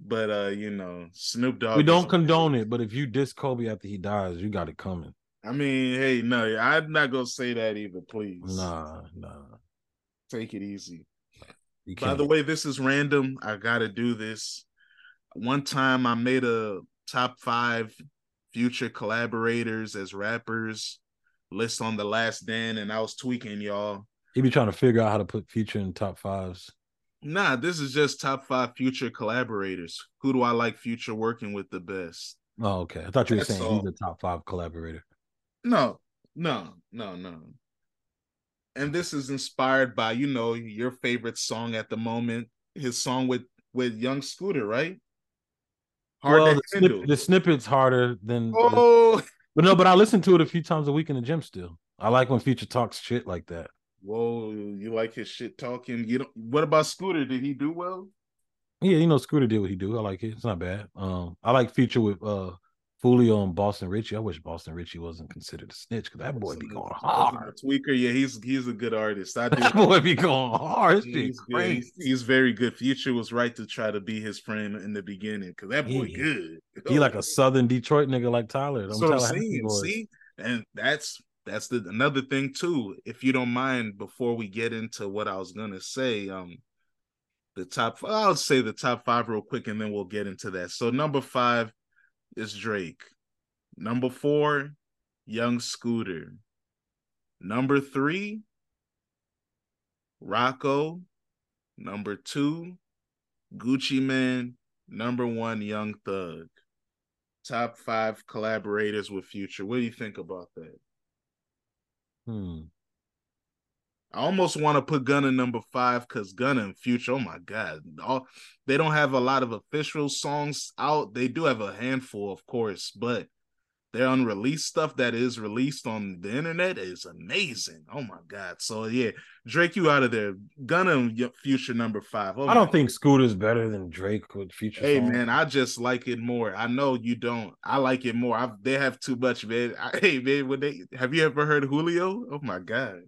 But uh, you know, Snoop Dogg. We don't condone it. But if you diss Kobe after he dies, you got it coming. I mean, hey, no, I'm not gonna say that either. Please, nah, nah. Take it easy. By the way, this is random. I gotta do this. One time, I made a top five future collaborators as rappers list on the last den, and I was tweaking y'all. He be trying to figure out how to put future in top fives. Nah, this is just top five future collaborators. Who do I like future working with the best? Oh, okay. I thought you were That's saying all. he's a top five collaborator. No, no, no, no. And this is inspired by, you know, your favorite song at the moment, his song with with Young Scooter, right? Hard well, the, snip, the snippet's harder than. the- oh, but no, but I listen to it a few times a week in the gym. Still, I like when Future talks shit like that. whoa! You like his shit talking? You don't. What about Scooter? Did he do well? Yeah, you know, Scooter did what he do. I like it. It's not bad. Um, I like Future with uh Fulio and Boston Richey. I wish Boston Richey wasn't considered a snitch because that boy be going hard. Tweaker, yeah, he's he's a good artist. I do. That boy be going hard. He's, crazy. He's, he's very good. Future was right to try to be his friend in the beginning because that boy Yeah. good. He like a Southern Detroit nigga like Tyler. That's Them what I'm Tallahassee saying. See, and that's that's the another thing too. If you don't mind, before we get into what I was gonna say, um, the top. I'll say the top five real quick, and then we'll get into that. So number five is Drake. Number four, Young Scooter. Number three, Rocko. Number two, Gucci Mane. Number one, Young Thug. Top five collaborators with Future. What do you think about that? Hmm. I almost want to put Gunna number five because Gunna and Future, oh my God. All, they don't have a lot of official songs out. They do have a handful, of course, but their unreleased stuff that is released on the internet is amazing. Oh my God. So yeah, Drake, you out of there. Gunna and Future number five. Oh I don't think Scooter's better than Drake with Future. Hey songs. man, I just like it more. I know you don't. I like it more. I, they have too much, man. I, hey man, when they have you ever heard Julio? Oh my god,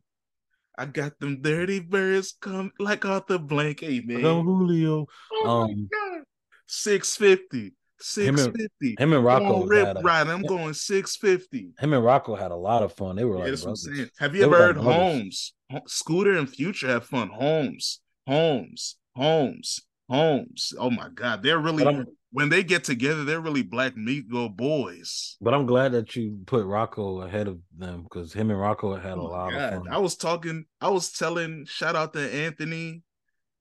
I got them dirty birds come like Arthur Blank. Hey man, Come Julio. oh um, my god, six fifty. Him and- Him and Rocko rip had a, right. I'm going six fifty. him and Rocko had a lot of fun. They were Yeah, like that's what I'm Have you They ever like heard brothers. Holmes? Scooter and Future have fun. Holmes, Holmes, Holmes, Holmes. Oh my God, they're really when they get together, they're really black Negro boys. but I'm glad that you put Rocko ahead of them because him and Rocko had a Oh my lot God. of fun. I was talking, I was telling, shout out to Anthony,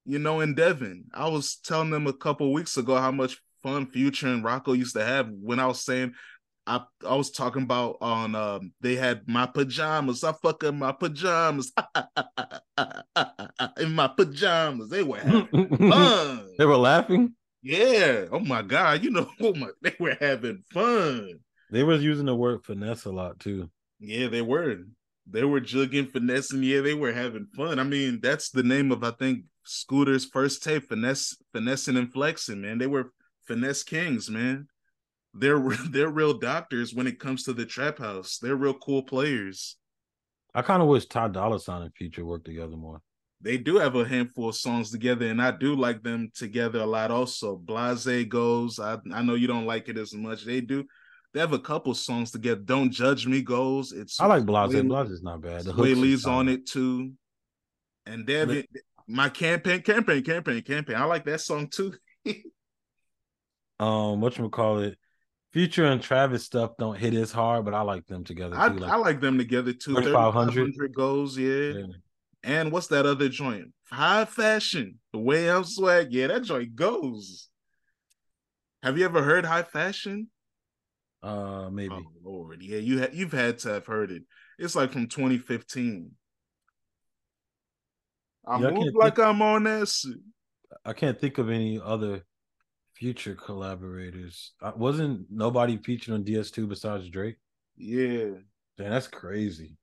you know, and Devin. I was telling them a couple weeks ago how much fun Future and Rocko used to have when I was saying I I was talking about on um they had my pajamas. I fucking my pajamas. in my pajamas. They were having fun. they were laughing. Yeah. Oh my God. You know, oh my they were having fun. They was using the word finesse a lot too. Yeah, they were. They were jugging, finessing. Yeah, they were having fun. I mean, that's the name of I think Scooter's first tape, finesse, finessing and flexing. Man, they were finesse kings. Man, they're they're real doctors when it comes to the trap house. They're real cool players. I kind of wish Ty Dolla Sign and Future worked together more. They do have a handful of songs together, and I do like them together a lot. Also, Blase goes. I I know you don't like it as much. They do. They have a couple songs together. Don't judge me goes. It's I like Blase. Sway- Blase is not bad. The Lee's on it too. And Devin, my campaign, campaign, campaign, campaign. I like that song too. Um, what you call it? Future and Travis stuff don't hit as hard, but I like them together I, too. I like them together too. 3500. 3500 goes, yeah. yeah. And what's that other joint? High fashion. The way I'm swag. Yeah, that joint goes. Have you ever heard high fashion? Uh, maybe. Oh Lord, yeah, you ha- you've had to have heard it. It's like from 2015. I Yeah, move like I'm on acid. I can't think of any other future collaborators. I, wasn't nobody featured on DS2 besides Drake? Yeah, Man, that's crazy.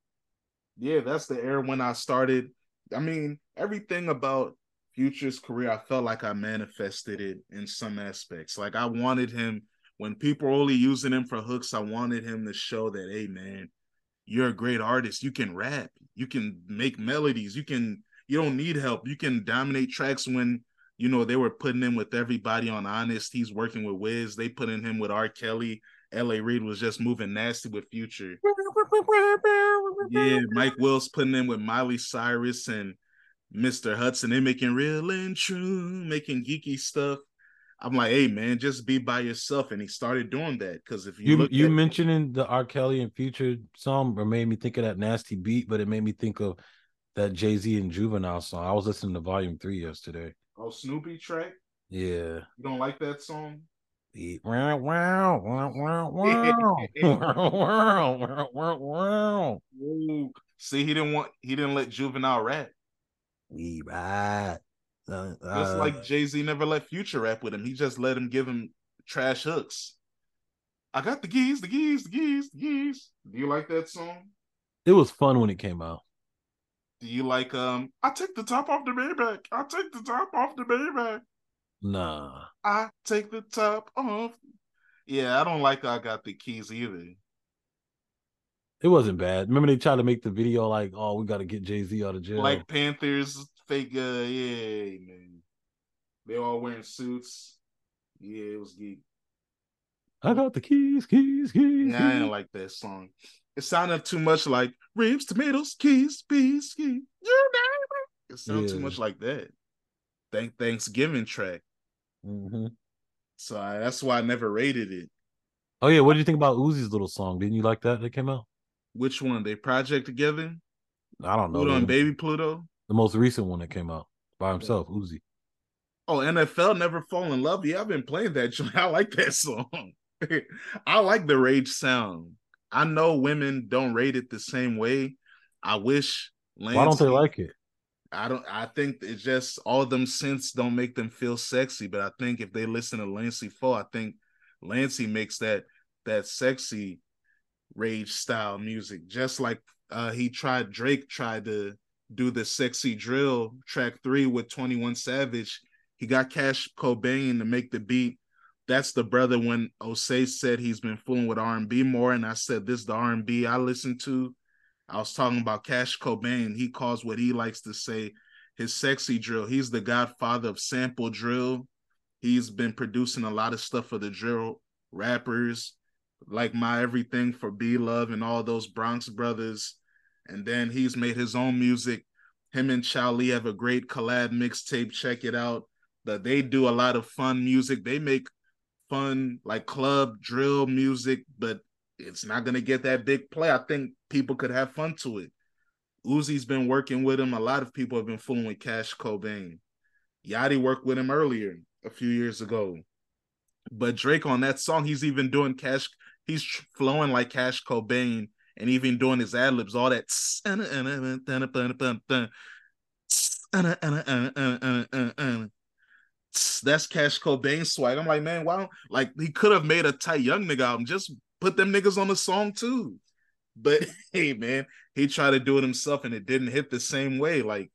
Yeah, that's the era when I started. I mean, everything about Future's career, I felt like I manifested it in some aspects. Like I wanted him when people were only using him for hooks. I wanted him to show that, hey, man, you're a great artist. You can rap. You can make melodies. You can. You don't need help. You can dominate tracks when you know they were putting him with everybody on Honest. He's working with Wiz. They put in him with R. Kelly. L.A. Reid was just moving nasty with Future. Yeah, Mike Wills putting in with Miley Cyrus and Mr. Hudson. They making real and true, making geeky stuff. I'm like, hey man, just be by yourself. And he started doing that because if you, You look you at, mentioning the R. Kelly and Future song or made me think of that nasty beat, but it made me think of that Jay Z and Juvenile song. I was listening to Volume Three yesterday. Oh, Snoopy track. Yeah. You don't like that song? Wow, wow, wow, wow, wow, wow, wow. See, he didn't want he didn't let Juvenile rap. We ride. Uh, just like Jay Z never let Future rap with him. He just let him give him trash hooks. I got the geese, the geese, the geese, the geese. Do you like that song? It was fun when it came out. Do you like um I take the top off the Maybach. I take the top off the Maybach. Nah. I take the top off. Yeah, I don't like I got the keys either. It wasn't bad. Remember they tried to make the video like, oh, we gotta get Jay-Z out of jail. Like Panthers fake uh yeah, man. They all wearing suits. Yeah, it was geek. I got the keys, keys, keys. Yeah, I didn't like that song. It sounded too much like ribs, tomatoes, keys, peas, keys. You name it. It sounded yeah. too much like that. Thank Thanksgiving track. Mm-hmm. So I, that's why I never rated it. Oh yeah, what do you think about Uzi's little song? Didn't you like that that came out? Which one? They project together? I don't know. Pluto and Baby Pluto. The most recent one that came out by himself, Uzi. Oh, NFL Never Fall in Love. Yeah, I've been playing that. I like that song. I like the rage sound. I know women don't rate it the same way. I wish. Lancey, Why don't they like it? I don't. I think it's just all them synths don't make them feel sexy. But I think if they listen to Lancey Foux, I think Lancey makes that that sexy rage style music. Just like uh he tried, Drake tried to do the sexy drill track three with Twenty One Savage. He got Cash Cobain to make the beat that's the brother when Osei said he's been fooling with R&B more, and I said this the R&B I listen to. I was talking about Cash Cobain. He calls what he likes to say his sexy drill. He's the godfather of sample drill. He's been producing a lot of stuff for the drill rappers, like My Everything for B-Lovee and all those Bronx brothers. And then he's made his own music. Him and Chow Lee have a great collab mixtape. Check it out. That they do a lot of fun music. They make fun like club drill music, but it's not gonna get that big play. I think people could have fun to it. Uzi's been working with him. A lot of people have been fooling with Cash Cobain. Yachty worked with him earlier, a few years ago. But Drake on that song, he's even doing Cash. He's flowing like Cash Cobain, and even doing his ad libs, all that. that's Cash Cobain swag. I'm like, man, why like he could have made a tight young nigga album. Just put them niggas on the song too. But hey, man, he tried to do it himself and it didn't hit the same way. Like,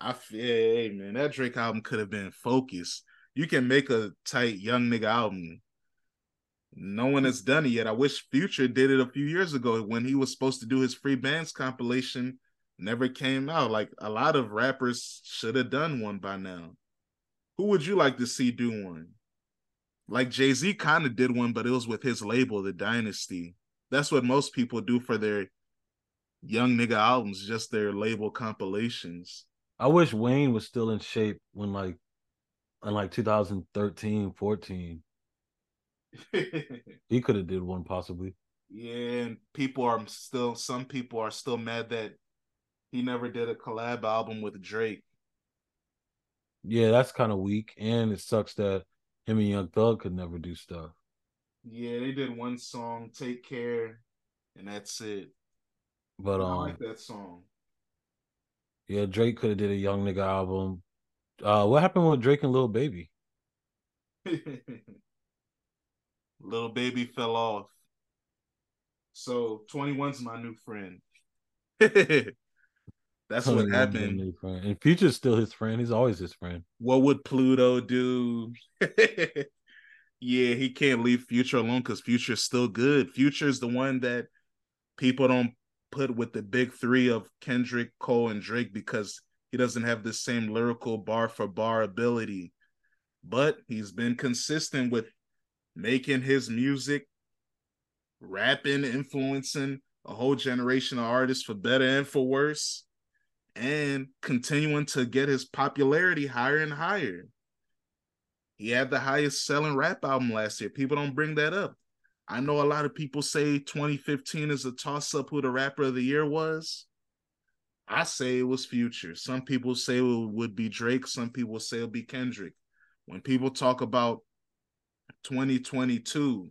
I feel, hey, man, that Drake album could have been focused. You can make a tight young nigga album. No one has done it yet. I wish Future did it a few years ago when he was supposed to do his free bands compilation. Never came out. Like a lot of rappers should have done one by now. Who would you like to see do one? Like Jay Z kind of did one, but it was with his label, The Dynasty. That's what most people do for their young nigga albums, just their label compilations. I wish Wayne was still in shape when like in like 2013, 14. he could have did one possibly. Yeah, and people are still some people are still mad that he never did a collab album with Drake yeah, that's kind of weak, and it sucks that him and Young Thug could never do stuff. Yeah, they did one song, "Take Care," and that's it. But um, I like that song. Yeah, Drake could have did a Young Nigga album. Uh, what happened with Drake and Lil Baby? Little Baby fell off. So 21's my new friend. That's what happened. And Future's still his friend. He's always his friend. What would Pluto do? yeah, he can't leave Future alone because Future's still good. Future's the one that people don't put with the big three of Kendrick, Cole, and Drake because he doesn't have the same lyrical bar for bar ability. But he's been consistent with making his music, rapping, influencing a whole generation of artists for better and for worse and continuing to get his popularity higher and higher. He had the highest selling rap album last year. People don't bring that up. I know a lot of people say 2015 is a toss up who the rapper of the year was. I say it was Future. Some people say it would be Drake. Some people say it'll be Kendrick. When people talk about 2022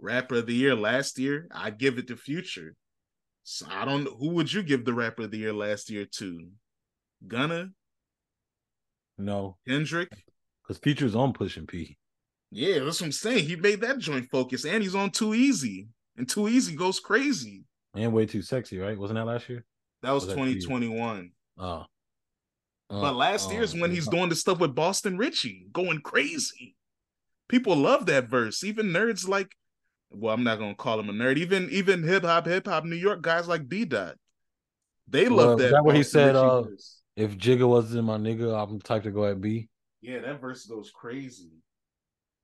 rapper of the year last year, I give it to Future. So I don't know who would you give the rapper of the year last year to? Gunna? No. Kendrick? Because Future's on pushing P. Yeah, that's what I'm saying. He made that joint focus, and he's on Too Easy, and Too Easy goes crazy. And way too sexy, right? Wasn't that last year? That was, was 2021. Oh. Uh, but last uh, year's when he's doing the stuff with Boston Richey, going crazy. People love that verse. Even nerds like, well, I'm not gonna call him a nerd. Even even hip hop, hip hop New York guys like B Dot, they well, love that. Is that what he said? Uh, if Jigga wasn't my nigga, I'm the type to go at B. Yeah, that verse goes crazy.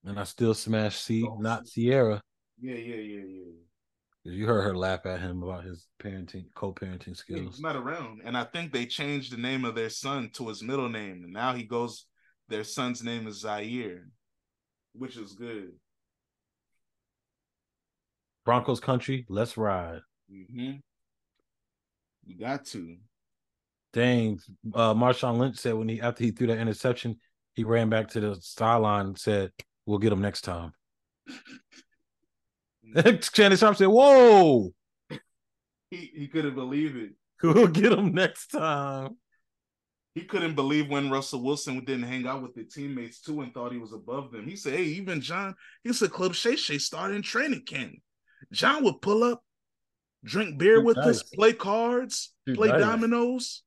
And I still smash C, oh, not Sierra. Yeah, yeah, yeah, yeah. You heard her laugh at him about his parenting, co-parenting skills. He's not around, and I think they changed the name of their son to his middle name, and now he goes. Their son's name is Zaire, which is good. Broncos country, let's ride. Mm-hmm. You got to. Dang, uh, Marshawn Lynch said when he after he threw that interception, he ran back to the sideline and said, "We'll get him next time." Shannon Sharpe said, "Whoa!" He he couldn't believe it. We'll get him next time. He couldn't believe when Russell Wilson didn't hang out with the teammates too and thought he was above them. He said, "Hey, even John." He said, "Club Shay Shay started in training camp. John would pull up, drink beer Dude, with nice. us, play cards, Dude, play nice. dominoes."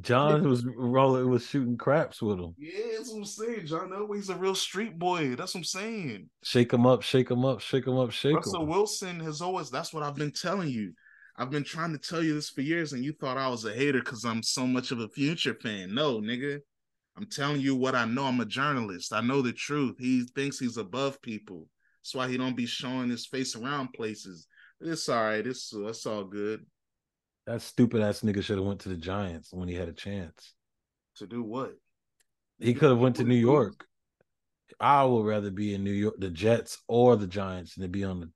John was rolling, was shooting craps with him. Yeah, that's what I'm saying. John Elway's a real street boy. That's what I'm saying. Shake him up, shake him up, shake him up, shake him. Russell him. Wilson has always. That's what I've been telling you. I've been trying to tell you this for years, and you thought I was a hater because I'm so much of a future fan. No, nigga. I'm telling you what I know. I'm a journalist. I know the truth. He thinks he's above people. That's why he don't be showing his face around places. It's all right. It's it's all good. That stupid ass nigga should have went to the Giants when he had a chance. To do what? He could have went to New York. I would rather be in New York, the Jets or the Giants, than to be on the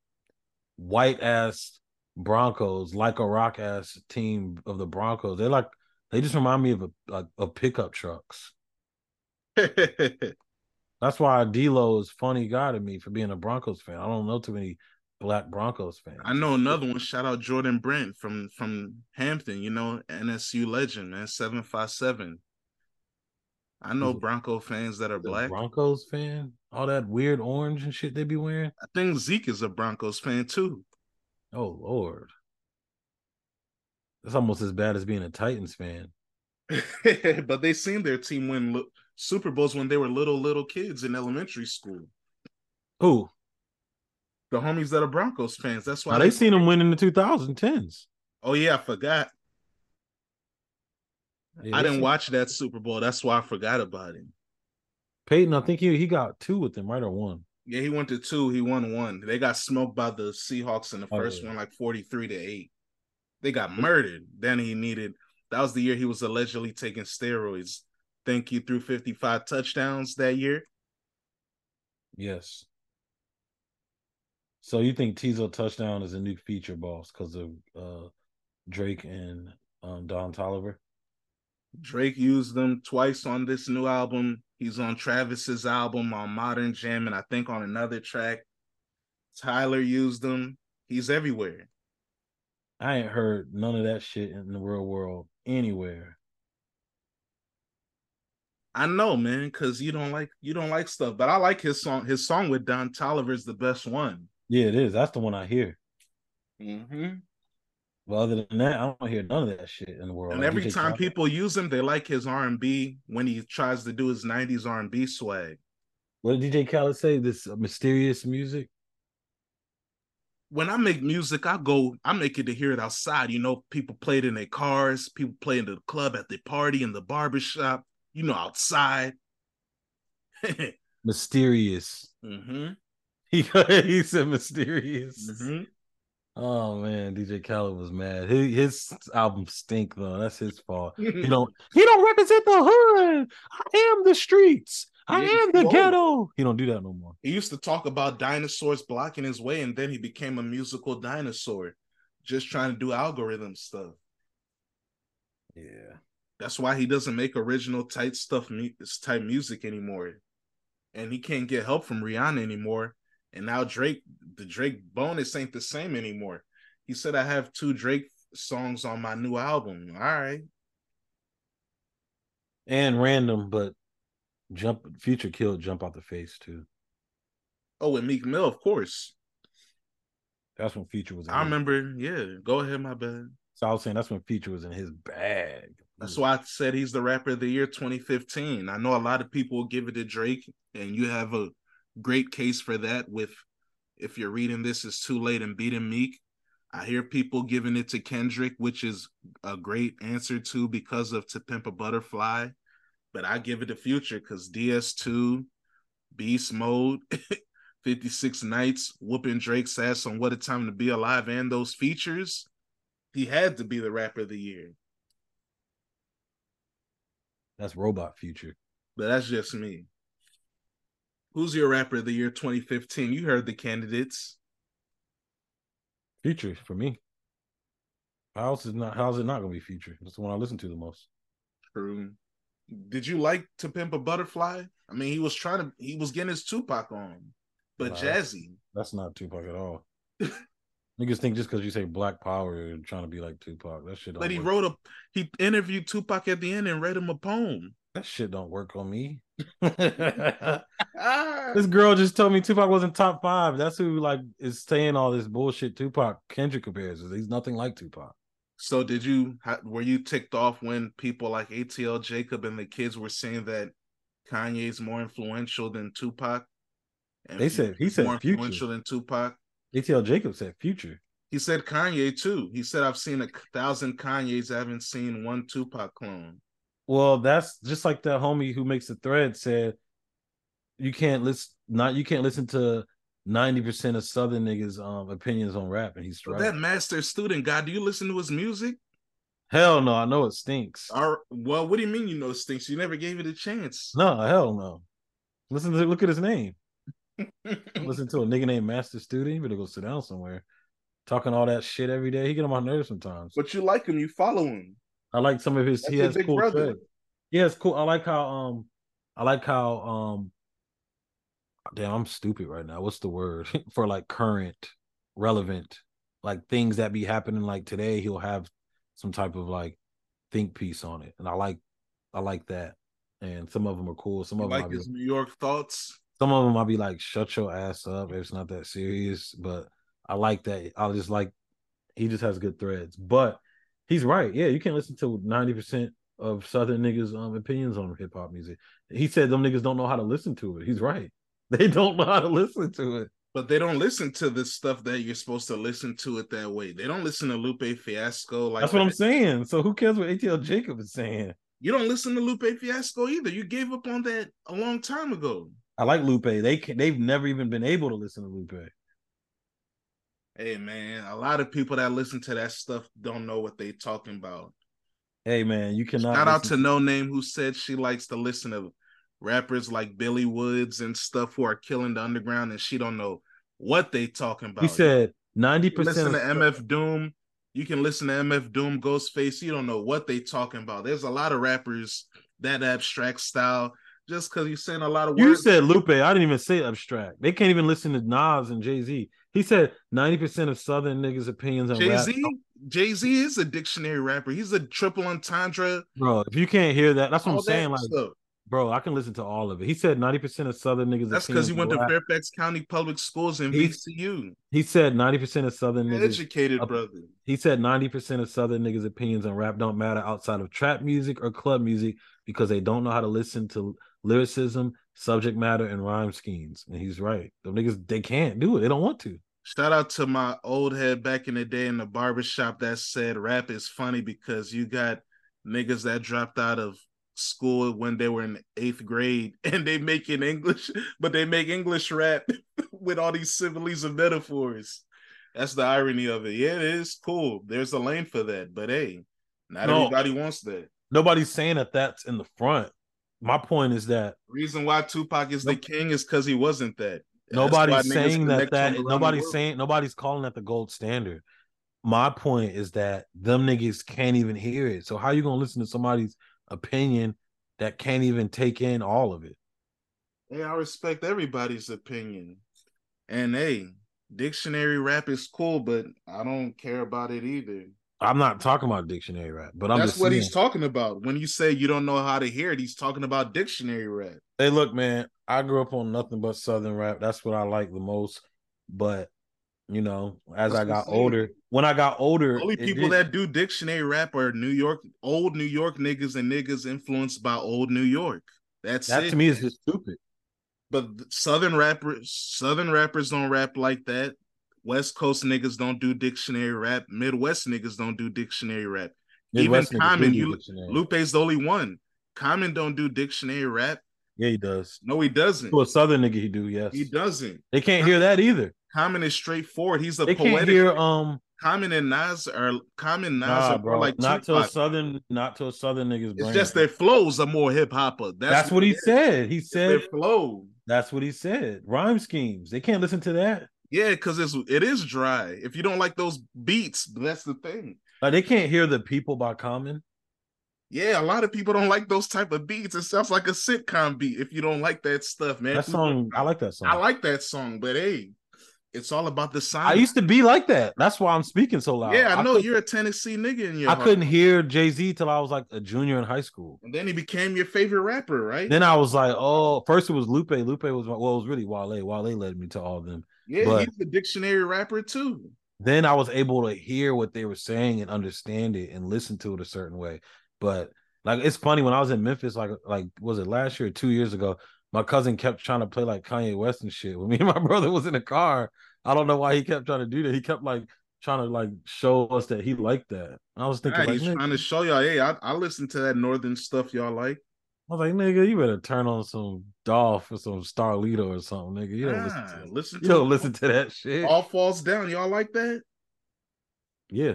white ass Broncos, like a rock ass team of the Broncos. They like they just remind me of a like of pickup trucks. That's why D'Lo is funny guy to me for being a Broncos fan. I don't know too many black Broncos fans. I know another one. Shout out Jordan Brent from from Hampton. You know NSU legend man, seven five seven. I know Bronco fans that are black. Broncos fan, all that weird orange and shit they be wearing. I think Zeke is a Broncos fan too. Oh Lord, that's almost as bad as being a Titans fan. but they seen their team win Super Bowls when they were little little kids in elementary school. Who? the homies that are Broncos fans. That's why they, they seen him win in the 2010s. Oh yeah, I forgot. Yeah, I didn't watch that Super Bowl. That's why I forgot about him. Peyton, I think he he got two with them, right or one? Yeah, he went to two. He won one. They got smoked by the Seahawks in the oh, first yeah. one, like forty three to eight. They got murdered. Then he needed. That was the year he was allegedly taking steroids. Think he threw fifty five touchdowns that year. Yes. So you think Teezo touchdown is a new feature boss because of uh, Drake and um, Don Toliver? Drake used them twice on this new album. He's on Travis's album on Modern Jam, and I think on another track. Tyler used them. He's everywhere. I ain't heard none of that shit in the real world anywhere. I know, man, because you don't like you don't like stuff, but I like his song. His song with Don Toliver is the best one. Yeah, it is. That's the one I hear. Mm-hmm. Well, other than that, I don't hear none of that shit in the world. And every time people use him, they like his R and B when he tries to do his '90s R and B swag. What did DJ Khaled say? This mysterious music. When I make music, I go, I make it to hear it outside. You know, people play it in their cars, people play it in the club, at the party, in the barbershop, you know, outside. mysterious. Mm-hmm. He he said mysterious. Mm-hmm. Oh man, DJ Khaled was mad. His, his album stink though. That's his fault. he don't he don't represent the hood. I am the streets. I am the ghetto. He don't do that no more. He used to talk about dinosaurs blocking his way, and then he became a musical dinosaur, just trying to do algorithm stuff. Yeah. That's why he doesn't make original tight stuff type music anymore. And he can't get help from Rihanna anymore. And now Drake, the Drake bonus ain't the same anymore. He said I have two Drake songs on my new album. All right. And random, but jump future killed jump out the face too. Oh, and Meek Mill, of course. That's when Future was. I remember. Yeah, go ahead, my bad. So I was saying that's when Future was in his bag. That's why I said he's the rapper of the year 2015. I know a lot of people give it to Drake, and you have a great case for that. With if you're reading this, it's too late and beating Meek. I hear people giving it to Kendrick, which is a great answer to because of To Pimp a Butterfly. But I give it to Future because DS2, Beast Mode, 56 Nights, whooping Drake's ass on What a Time to Be Alive, and those features, he had to be the rapper of the year. That's Robot Future. But that's just me. Who's your rapper of the year 2015? You heard the candidates. Future for me. How else is not how's it not gonna be future? That's the one I listen to the most. True. Did you like to pimp a butterfly? I mean, he was trying to he was getting his Tupac on but nah, Jazzy. That's not Tupac at all. Niggas think just because you say Black Power, you're trying to be like Tupac. That shit. but he work. wrote a he interviewed Tupac at the end and read him a poem. That shit don't work on me. this girl just told me Tupac wasn't top five. That's who like is saying all this bullshit. Tupac Kendrick comparisons. He's nothing like Tupac. So did you were you ticked off when people like ATL Jacob and the kids were saying that Kanye's more influential than Tupac? They said he said more future. influential than Tupac. ATL Jacob said future. He said Kanye too. He said I've seen a thousand Kanyes. I haven't seen one Tupac clone. Well, that's just like that homie who makes the thread said you can't listen not you can't listen to 90% of southern niggas um opinions on rap and he's right. That master student guy, do you listen to his music? Hell no, I know it stinks. Or, well, what do you mean you know it stinks? You never gave it a chance. No, hell no. Listen to look at his name. Listen to a nigga named Master Student. You better go sit down somewhere. Talking all that shit every day. He get on my nerves sometimes. But you like him, you follow him. I like some of his That's he has cool brother. He has cool. I like how um I like how um damn I'm stupid right now. What's the word for like current, relevant, like things that be happening like today, he'll have some type of like think piece on it. And I like I like that. And some of them are cool. Some you of them like his New York thoughts some of them I'll be like, shut your ass up. It's not that serious. But I like that. I just like he just has good threads. But he's right. Yeah, you can't listen to 90% of Southern niggas' um, opinions on hip hop music. He said them niggas don't know how to listen to it. He's right. They don't know how to listen to it. But they don't listen to the stuff that you're supposed to listen to it that way. They don't listen to Lupe Fiasco. Like that's what that. I'm saying. So who cares what ATL Jacob is saying? You don't listen to Lupe Fiasco either. You gave up on that a long time ago. I like Lupe. They can, they've never even been able to listen to Lupe. Hey man, a lot of people that listen to that stuff don't know what they talking about. Hey man, you cannot. Shout out to Noname who said she likes to listen to rappers like Billy Woods and stuff who are killing the underground, and she don't know what they talking about. He said ninety percent. Listen to MF Doom. You can listen to MF Doom, Ghostface. You don't know what they talking about. There's a lot of rappers that abstract style just because you're saying a lot of words. You said Lupe. I didn't even say abstract. They can't even listen to Nas and Jay Z. He said 90% of Southern niggas' opinions on Jay Z. Jay Z is a dictionary rapper. He's a triple entendre. Bro, if you can't hear that, that's what I'm saying. Like, stuff. bro, I can listen to all of it. He said 90% of Southern niggas. That's because he went to Fairfax County Public Schools and VCU. He said 90% of Southern niggas. Educated brother. He said 90% of Southern niggas' opinions on rap don't matter outside of trap music or club music because they don't know how to listen to lyricism, subject matter, and rhyme schemes. And he's right. The niggas they can't do it. They don't want to. Shout out to my old head back in the day in the barbershop that said rap is funny because you got niggas that dropped out of school when they were in eighth grade and they make in English, but they make English rap with all these similes and metaphors. That's the irony of it. Yeah, it is cool. There's a lane for that, but hey, not no, everybody wants that. Nobody's saying that that's in the front my point is that reason why Tupac is the king is because he wasn't that. Nobody's saying that that nobody's saying nobody's calling that the gold standard. my point is that them niggas can't even hear it. So how you gonna listen to somebody's opinion that can't even take in all of it? Hey, I respect everybody's opinion. And hey, dictionary rap is cool, but I don't care about it either. I'm not talking about dictionary rap, but I'm That's just what saying. he's talking about. When you say you don't know how to hear it, he's talking about dictionary rap. Hey, look, man, I grew up on nothing but Southern rap. That's what I like the most. But you know, as That's I got older, when I got older, Only people did- that do dictionary rap are New York, old New York niggas and niggas influenced by old New York. That's that it. to me is just stupid. But Southern rappers, Southern rappers don't rap like that. West Coast niggas don't do dictionary rap. Midwest niggas don't do dictionary rap. Midwest Even Common, you. Lupe's the only one. Common don't do dictionary rap. yeah, he does. No, he doesn't. To a Southern nigga, he do. Yes, He doesn't. they can't hear that either. Common is straightforward. He's a They can't hear um. Common and Nas are Common Nas Nah, are bro, like not to a Southern, not to a Southern nigga's brain. It's just their flows are more hip hopper. That's, That's what he it is. said. He said flow. that's what he said. Rhyme schemes. They can't listen to that. Yeah, because it's it is dry. If you don't like those beats, that's the thing. Like they can't hear the people by Common. Yeah, a lot of people don't like those type of beats. It sounds like a sitcom beat. If you don't like that stuff, man. That song, I like that song. I like that song, but hey, it's all about the sound. I used to be like that. That's why I'm speaking so loud. yeah, I know could- you're a Tennessee nigga in your I heart. couldn't hear Jay Z till I was like a junior in high school. And then he became your favorite rapper, right? Then I was like, oh, first it was Lupe. Lupe was my- well, it was really Wale. Wale led me to all of them. Yeah, but- he's a dictionary rapper too. Then I was able to hear what they were saying and understand it and listen to it a certain way. But like it's funny when I was in Memphis, like like was it last year or two years ago? My cousin kept trying to play like Kanye West and shit. When me and my brother was in the car, I don't know why he kept trying to do that. He kept like trying to like show us that he liked that. I was thinking, Yeah, like, he's trying to show y'all, hey, I, I listen to that northern stuff y'all like. I was like, nigga, you better turn on some Dolph or some Starlito or something, nigga. You don't listen Ah, to listen you to don't listen to that shit. All Falls Down. Y'all like that? Yeah.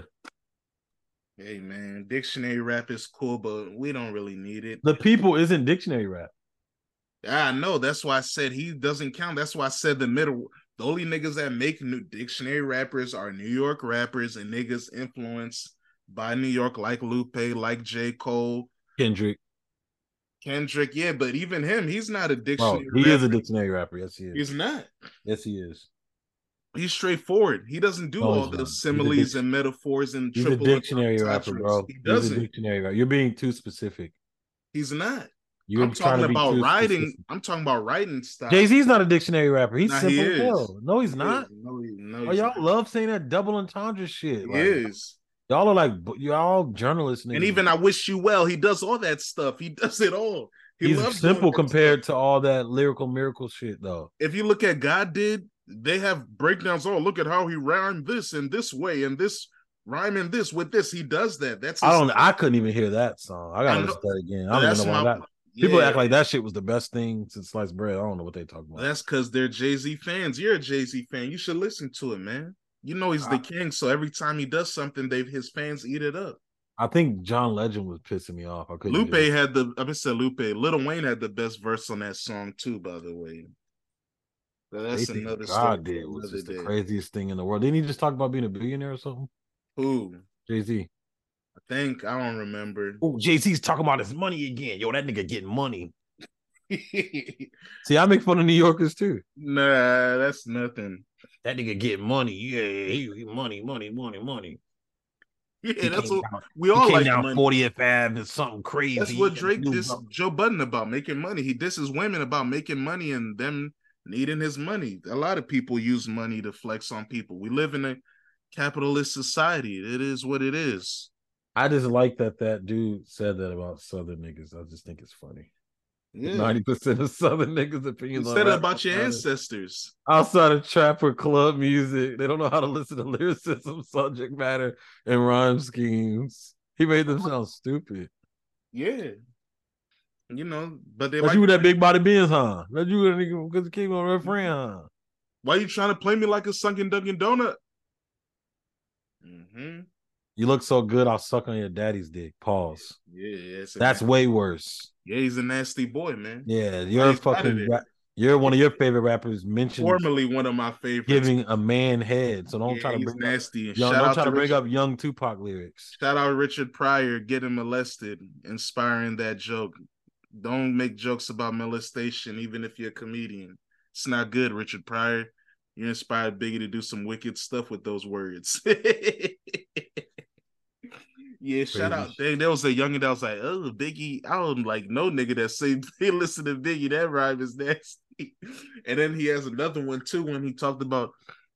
Hey man, dictionary rap is cool, but we don't really need it. The people isn't dictionary rap. I know. That's why I said he doesn't count. That's why I said the middle. The only niggas that make new dictionary rappers are New York rappers and niggas influenced by New York, like Lupe, like J. Cole, Kendrick. Kendrick. Yeah, but even him, he's not a Bro, dictionary. he is a dictionary rapper. Yes, he is. He's not. yes, he is. He's straightforward. He doesn't do No, all the. Similes and metaphors and He's a triple dictionary rapper, bro. He He's a doesn't. dictionary rapper. You're being too specific. He's not. You're I'm talking about writing. specific. I'm talking about writing style. Jay Z's not a dictionary rapper. He's Nah, simple he as is. hell. No, he's not. is. No, he, no, Oh, y'all not. love saying that double entendre shit. He Like, is. Y'all are like y'all journalists. And even I wish you well. He does all that stuff. He does it all. He he's simple compared stuff. to all that lyrical miracle shit, though. If you look at God did, they have breakdowns. Oh, look at how he rhymed this in this way and this rhyming this with this. He does that. That's I don't. thing. I couldn't even hear that song. I gotta I listen to that again. I don't know why that. People yeah, act like that shit was the best thing since sliced bread. I don't know what they talk about. that's because they're Jay Z fans. You're a Jay Z fan. You should listen to it, man. You know he's the king, so every time he does something, they his fans eat it up. I think John Legend was pissing me off. I couldn't. Lupe had the I mean said Lupe. Lil Wayne had the best verse on that song too, by the way. But that's think another God did was just the day. craziest thing in the world. Didn't he just talk about being a billionaire or something? Who? Jay Z. I think I don't remember. Oh, Jay Z's talking about his money again. Yo, that nigga getting money. See, I make fun of New Yorkers too. nah, that's nothing. That nigga get money. Yeah, he, he money, money, money, money. Yeah, He that's what down, we he all came like. down money. 40th Ave and something crazy. That's what Drake knew dissed something. Joe Budden about making money. He disses women about making money and them needing his money. A lot of people use money to flex on people. We live in a capitalist society. It is what it is. I just like that that dude said that about Southern niggas. I just think it's funny. Yeah. Ninety percent of Southern niggas' opinions on said it about your ancestors. outside of trap or club music. They don't know how to listen to lyricism, subject matter, and rhyme schemes. He made them sound stupid. Yeah. You know, but they like you with that big body Benz, huh? That's you with that nigga because he came on refrain, huh? why you trying to play me like a sunken Dunkin' Donut? Mm-hmm. You look so good, I'll suck on your daddy's dick. Pause. Yeah, yeah, That's nasty- way worse. yeah, he's a nasty boy, man. Yeah, you're fucking ra- You're one of your favorite rappers mentioned Formerly one of my favorites. giving a man head. So don't Yeah, try to bring up nasty. young, don't try to to bring Richard, up young Tupac lyrics. shout out Richard Pryor getting molested, inspiring that joke. Don't make jokes about molestation, even if you're a comedian. It's not good, Richard Pryor. You inspired Biggie to do some wicked stuff with those words. yeah, shout out. Dang, there was a youngin' that was like, oh, Biggie. I don't like no nigga that say they listen to Biggie. That rhyme is nasty. And then he has another one too when he talked about,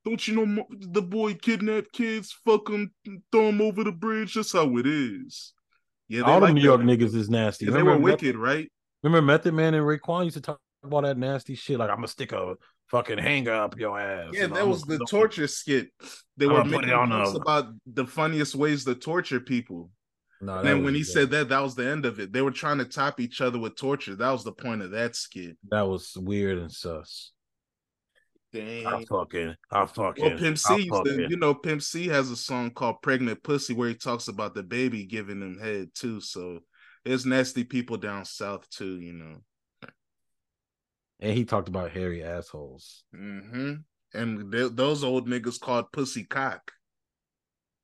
don't you know the boy kidnapped kids, fuck them, throw them over the bridge. That's how it is. Yeah, All like them New. York niggas is nasty. They were Method- wicked, right? Remember Method Man and Raekwon used to talk about that nasty shit. Like I'm gonna stick a fucking hang up your ass. Yeah, that I'm was the torture skit. They I'm were making on jokes a- about the funniest ways to torture people. Nah, And then when he said that, that was the end of it. They were trying to top each other with torture. That was the point of that skit. that was weird and sus. I Dang. fucking, I fucking, Well, Pimp I C, used fucking- you know, Pimp C has a song called "Pregnant Pussy" where he talks about the baby giving him head too. So there's nasty people down south too, you know. And he talked about hairy assholes. Mm-hmm. And th- those old niggas called pussy cock.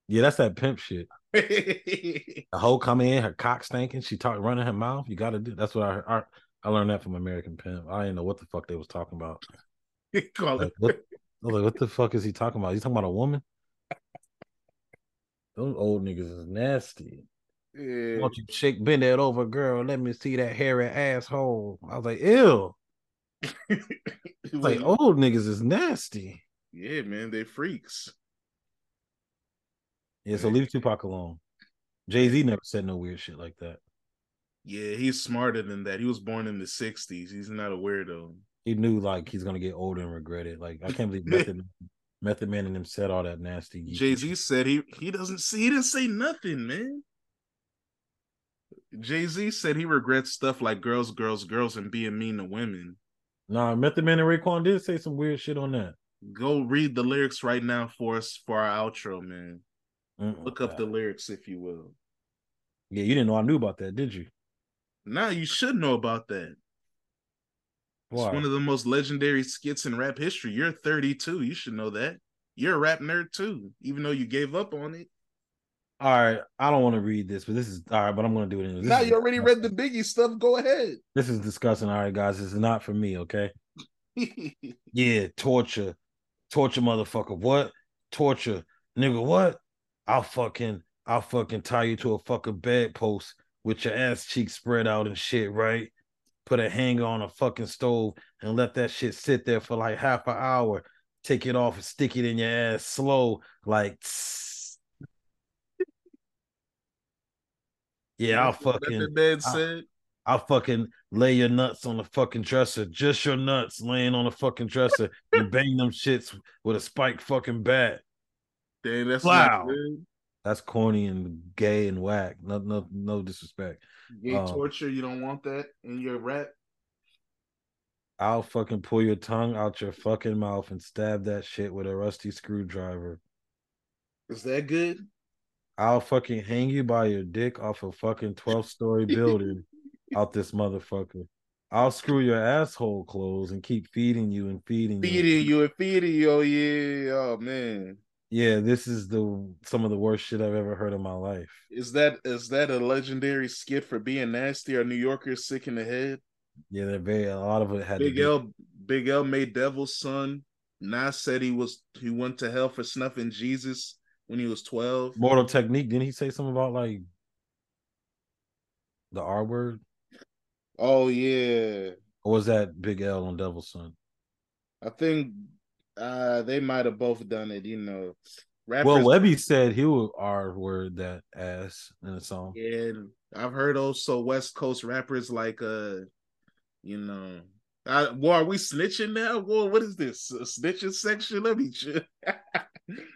Yeah, that's that pimp shit. A hoe come in, her cock stinking, she talk running her mouth. You got to do. That's what I, I I learned that from American Pimp. I didn't know what the fuck they was talking about. Like, what, I was like, what the fuck is he talking about? He's talking about a woman. Those old niggas is nasty. Yeah. Why don't you shake bend that over, girl? Let me see that hairy asshole. I was like, ew. Like old niggas is nasty. yeah, man, they freaks. Yeah, so leave Tupac alone. Jay Z never said no weird shit like that. Yeah, he's smarter than that. He was born in the '60s. He's not a weirdo. He knew like he's gonna get older and regret it. Like I can't believe Method, Method Man and him said all that nasty. Jay Z said he he doesn't see he didn't say nothing, man. Jay Z said he regrets stuff like girls, girls, girls, and being mean to women. Nah, Method Man and Raekwon did say some weird shit on that. Go read the lyrics right now for us for our outro, man. Mm-mm. Look up the lyrics if you will. Yeah, you didn't know I knew about that, did you? Now you should know about that. Why? It's one of the most legendary skits in rap history. You're 32. You should know that. You're a rap nerd too, even though you gave up on it. All right, I don't want to read this, but this is all right. But I'm gonna do it anyway. Now you already read the Biggie stuff. Go ahead. This is disgusting. All right, guys, this is not for me. Okay. Yeah, torture, torture, motherfucker. What? Torture, nigga. What? I'll fucking, I'll fucking tie you to a fucking bedpost with your ass cheeks spread out and shit, right? Put a hanger on a fucking stove and let that shit sit there for like half an hour. Take it off and stick it in your ass slow, like. tss. Yeah, I'll fucking. the man I'll- said. I'll fucking lay your nuts on the fucking dresser, just your nuts laying on the fucking dresser, and bang them shits with a spiked fucking bat. Damn, that's Wow. That's corny and gay and whack. No, no, no disrespect. Gay Um, torture. You don't want that in your rap. I'll fucking pull your tongue out your fucking mouth and stab that shit with a rusty screwdriver. Is that good? I'll fucking hang you by your dick off a fucking 12 story building out this motherfucker. I'll screw your asshole closed and keep feeding you and feeding you. Feeding you and feeding you. Oh yeah. Oh man. Yeah, this is the some of the worst shit I've ever heard in my life. Is that is that a legendary skit for being nasty? Are New Yorkers sick in the head? Yeah, they're very a lot of it had Big L, Big L made Devil's son. Nas said he was he went to hell for snuffing Jesus when he was twelve. Mortal Technique. Didn't he say something about like the R word? Oh yeah, Or was that Big L on Devil's Son? I think uh they might have both done it. You know, rappers. Well, Webby said he would R word that ass in a song. And I've heard also West Coast rappers like uh, you know, I, well, are we snitching now? Well, what is this? A snitching section? Let me.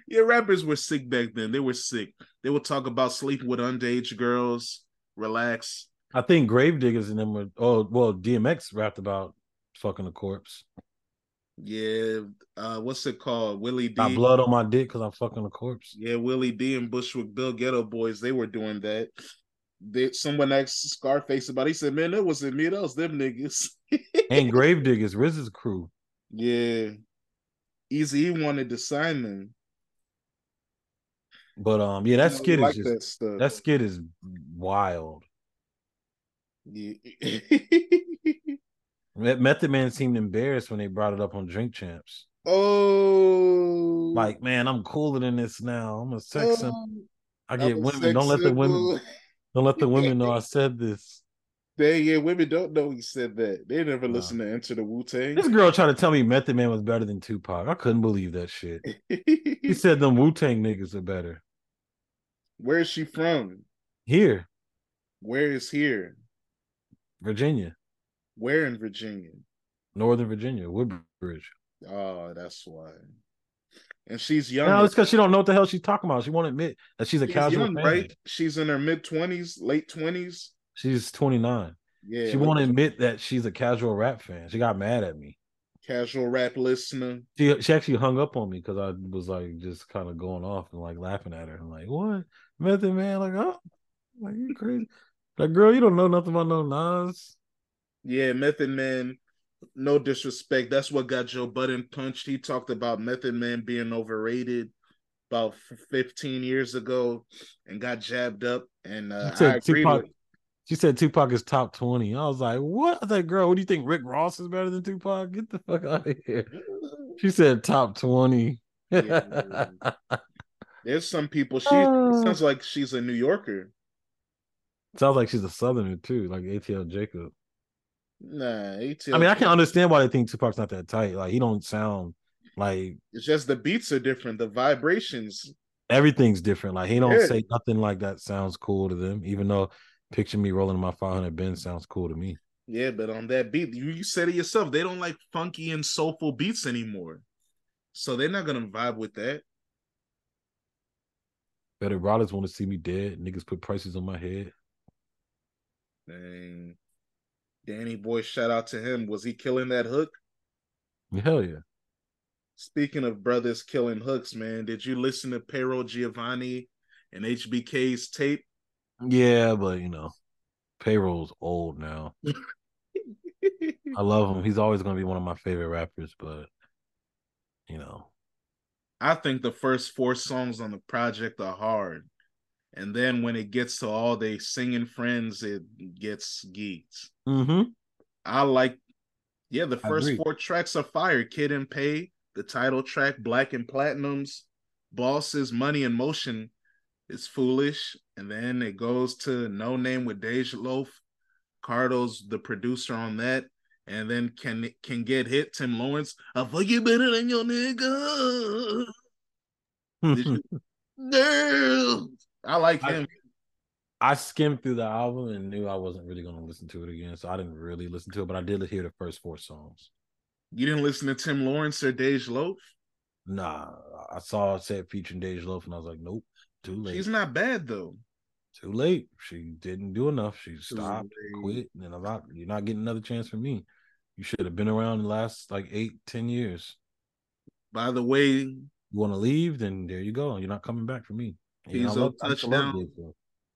yeah, rappers were sick back then. They were sick. They would talk about sleeping with underage girls. Relax. I think Gravediggaz and them were oh well, DMX rapped about fucking a corpse. Yeah. Uh, what's it called? Willie D. Got blood on my dick because I'm fucking a corpse. Yeah, Willie D and Bushwick Bill Geto Boys. They were doing that. Did someone asked Scarface about? It. He said, "Man, that wasn't me. That was them niggas." and Gravediggaz, RZA's crew. Yeah, Easy wanted to sign them. But um, yeah, that skit like is just that, that, skit is wild. Yeah. Method Man seemed embarrassed when they brought it up on Drink Champs. Oh, like man, I'm cooler than this now. I'm a sex oh, I get women. Don't let the women. Don't let the women know I said this. They yeah, women don't know he said that. They never listen to Enter the Wu Tang. This girl trying to tell me Method Man was better than Tupac. I couldn't believe that shit. he said them Wu Tang niggas are better. Where is she from? Here. Where is here? Virginia. Where in Virginia? Northern Virginia, Woodbridge. Oh, that's why. And she's young. No, it's because she don't know what the hell she's talking about. She won't admit that she's a she's casual young, right? She's in her mid twenties, late twenties. She's 29. Yeah. She won't admit that she's a casual rap fan. She got mad at me. Casual rap listener. She she actually hung up on me because I was like just kind of going off and like laughing at her. I'm like, what? Method man, like, oh, like you crazy. Like, girl, you don't know nothing about no Nas. Yeah, Method Man, no disrespect. That's what got Joe Budden punched. He talked about Method Man being overrated about 15 years ago and got jabbed up. And uh, I agree Tupac, with she said Tupac is top 20. I was like, what? I said, girl, what do you think? Rick Ross is better than Tupac? Get the fuck out of here. She said top 20. yeah. There's some people, she uh, sounds like she's a New Yorker. Sounds like she's a southerner too, like ATL Jacob. Nah, ATL. I mean, I can understand why they think Tupac's not that tight. Like he don't sound like it's just the beats are different, the vibrations. Everything's different. Like he don't yeah. say nothing like that sounds cool to them, even though Picture me rolling my 500 Benz sounds cool to me. Yeah, but on that beat, you, you said it yourself. They don't like funky and soulful beats anymore. So they're not gonna vibe with that. Better riders want to see me dead. Niggas put prices on my head. Dang. Danny Boy, shout out to him. Was he killing that hook? Hell yeah. Speaking of brothers killing hooks, man, did you listen to Payroll Giovanni and HBK's tape? Yeah, but you know, payroll's old now. I love him. He's always going to be one of my favorite rappers, but you know, I think the first four songs on the project are hard, and then when it gets to all they singing friends, it gets geeked. Mm-hmm. I like, yeah, the first four tracks are fire. Kid and Pay, the title track, Black and Platinums, Bosses, Money and Motion is foolish, and then it goes to No Name with Dej Loaf. Cardo's the producer on that, and then can can get hit. Tim Lawrence, I fuck you better than your nigga. Hmm. Girl, I like him. I, I skimmed through the album and knew I wasn't really going to listen to it again, so I didn't really listen to it. But I did hear the first four songs. You didn't listen to Tim Lawrence or Dej Loaf? Nah, I saw it said featuring Dej Loaf, and I was like, nope. Too late. She's not bad though. Too late. She didn't do enough. She stopped, quit, and I'm not. You're not getting another chance from me. You should have been around the last like eight, ten years. By the way, you want to leave? Then there you go. You're not coming back for me. He's a touchdown.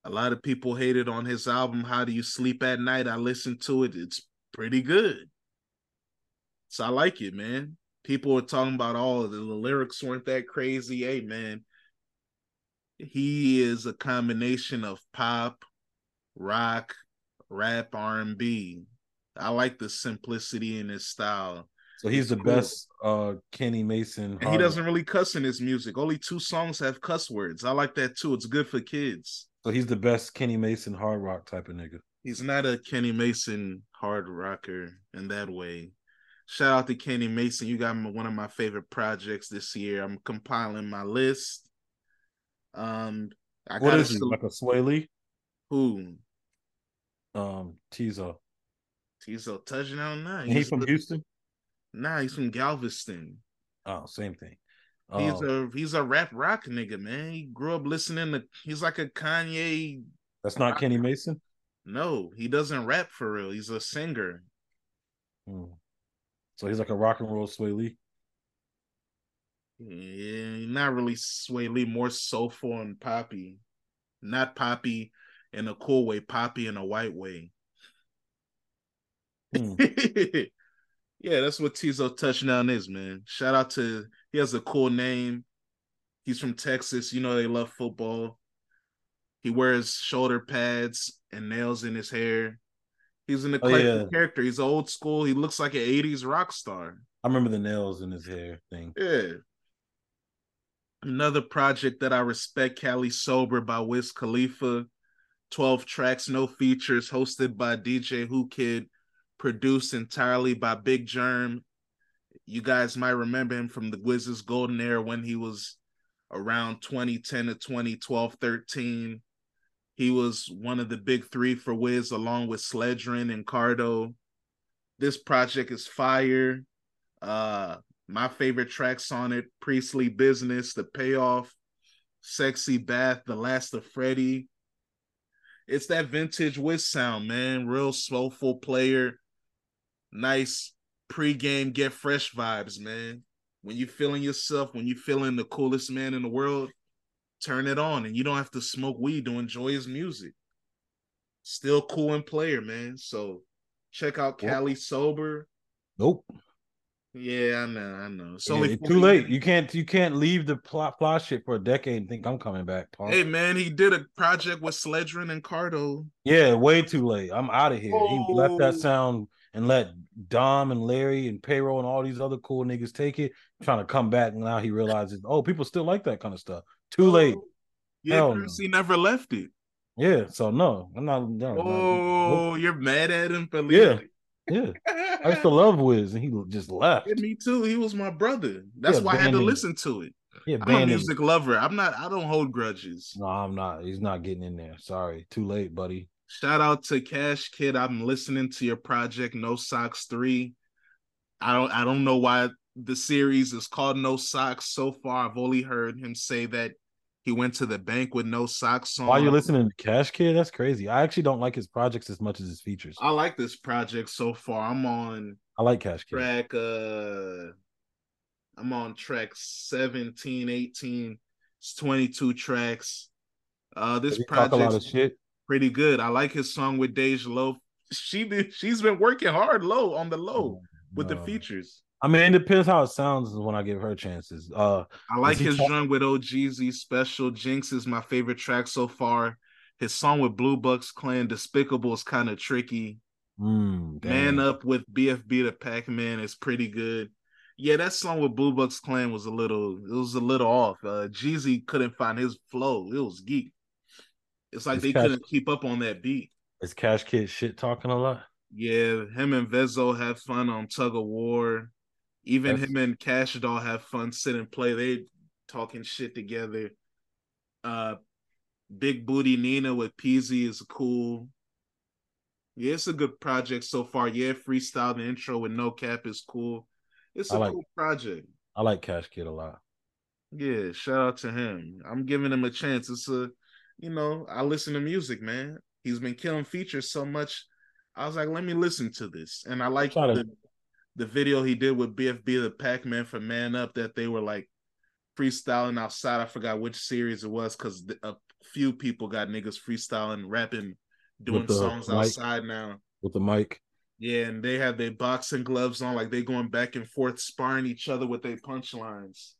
A lot of people hated on his album. How do you sleep at night? I listened to it. It's pretty good. So I like it, man. People were talking about all oh, the, the lyrics weren't that crazy. Hey, man, he is a combination of pop, rock, rap, R and B. I like the simplicity in his style. So he's the cool. best uh Kenny Mason. he doesn't really cuss in his music. Only two songs have cuss words. I like that too. It's good for kids. So he's the best Kenny Mason hard rock type of nigga. He's not a Kenny Mason hard rocker in that way. Shout out to Kenny Mason. You got one of my favorite projects this year. I'm compiling my list. Um, I what is he like a Swae Lee? Who? Um, Teezo. Teezo touchdown now. He's he from the, Houston. Nah, he's from Galveston. Oh, same thing. He's um, a he's a rap rock nigga, man. He grew up listening to. He's like a Kanye. That's not rock. Kenny Mason. No, he doesn't rap for real. He's a singer. Hmm. So he's like a rock and roll Swae Lee. Yeah, not really Swae Lee, more soulful and poppy. Not poppy in a cool way, poppy in a white way. Hmm. yeah, that's what Teezo touchdown is, man. Shout out to he has a cool name. He's from Texas. You know they love football. He wears shoulder pads and nails in his hair. He's an Oh, yeah. character. He's old school. He looks like an 80s rock star. I remember the nails in his hair thing. Yeah. Another project that I respect, Cali Sober by Wiz Khalifa. 12 tracks, no features, hosted by DJ Whoo Kid, produced entirely by Big Jerm. You guys might remember him from the Wiz's golden era when he was around 2010 to 2012, 13. He was one of the big three for Wiz, along with Sledgren and Cardo. This project is fire. Uh, my favorite tracks on it: Priestly Business, The Payoff, Sexy Bath, The Last of Freddie. It's that vintage Wiz sound, man. Real soulful player. Nice pre-game get fresh vibes, man. When you feeling yourself, when you feeling the coolest man in the world, turn it on, and you don't have to smoke weed to enjoy his music. Still cool and player, man. So check out. Cali Sober. Nope. Yeah, I know, I know. It's Yeah, only it's too late. You can't you can't leave the fly, fly shit for a decade and think I'm coming back. Punk. Hey man, he did a project with Sledgren and Cardo. Yeah, way too late. I'm out of here. He left that Oh. sound and let Dom and Larry and Payroll and all these other cool niggas take it. Trying to come back and now he realizes, oh, people still like that kind of stuff. Too late. Oh. Yeah, Hell no. Currency never left it. Yeah. So no, I'm not. No, not- Oh, you're mad at him for Yeah. leaving? yeah. I used to love Wiz and he just left. Yeah, me too. He was my brother. That's Yeah, why I had to listen to it. Yeah, I'm a music lover. I'm not. I don't hold grudges. No, I'm not. He's not getting in there. Sorry. Too late, buddy. Shout out to Cash Kidd. I'm listening to your project No Socks 3. I don't I don't know why the series is called No Socks so far. I've only heard him say that he went to the bank with no socks on. Why you listening to Cash Kidd? That's crazy. I actually don't like his projects as much as his features. I like this project so far. I'm on I like Cash Kidd. track uh I'm on track 17, 18. It's 22 tracks. Uh this project a lot of shit. pretty good. I like his song with Dej Loaf. She did she's been working hard low on the low with the features. I mean, it depends how it sounds when I give her chances. Uh, I like his talk- joint with OGZ special. Jinx is my favorite track so far. His song with Blue Bucks Clan Despicable is kind of tricky. mm, Man. Up with BFB Da Packman is pretty good. Yeah, that song with Blue Bucks Clan was a little it was a little off. Uh Jeezy couldn't find his flow. It was geek. It's like It's they catchy. couldn't keep up on that beat. Is Cash Kidd shit talking a lot? Yeah, him and Vezo have fun on Tug of War. Even That's- him and Cash Doll have fun sit and play. They talking shit together. Uh Big Booty Nina with Peezy is cool. Yeah, it's a good project so far. Yeah, freestyle the intro with no cap is cool. It's a like cool project. I like Cash Kidd a lot. Yeah, shout out to him. I'm giving him a chance. It's a, you know, I listen to music, man. He's been killing features so much. I was like, let me listen to this, and I like Try to- the video he did with BFB Da Packman for Man Up that they were like freestyling outside. I forgot which series it was because a few people got niggas freestyling, rapping, doing songs mic. outside now. With the mic, Yeah, and they had their boxing gloves on, like they going back and forth, sparring each other with their punchlines.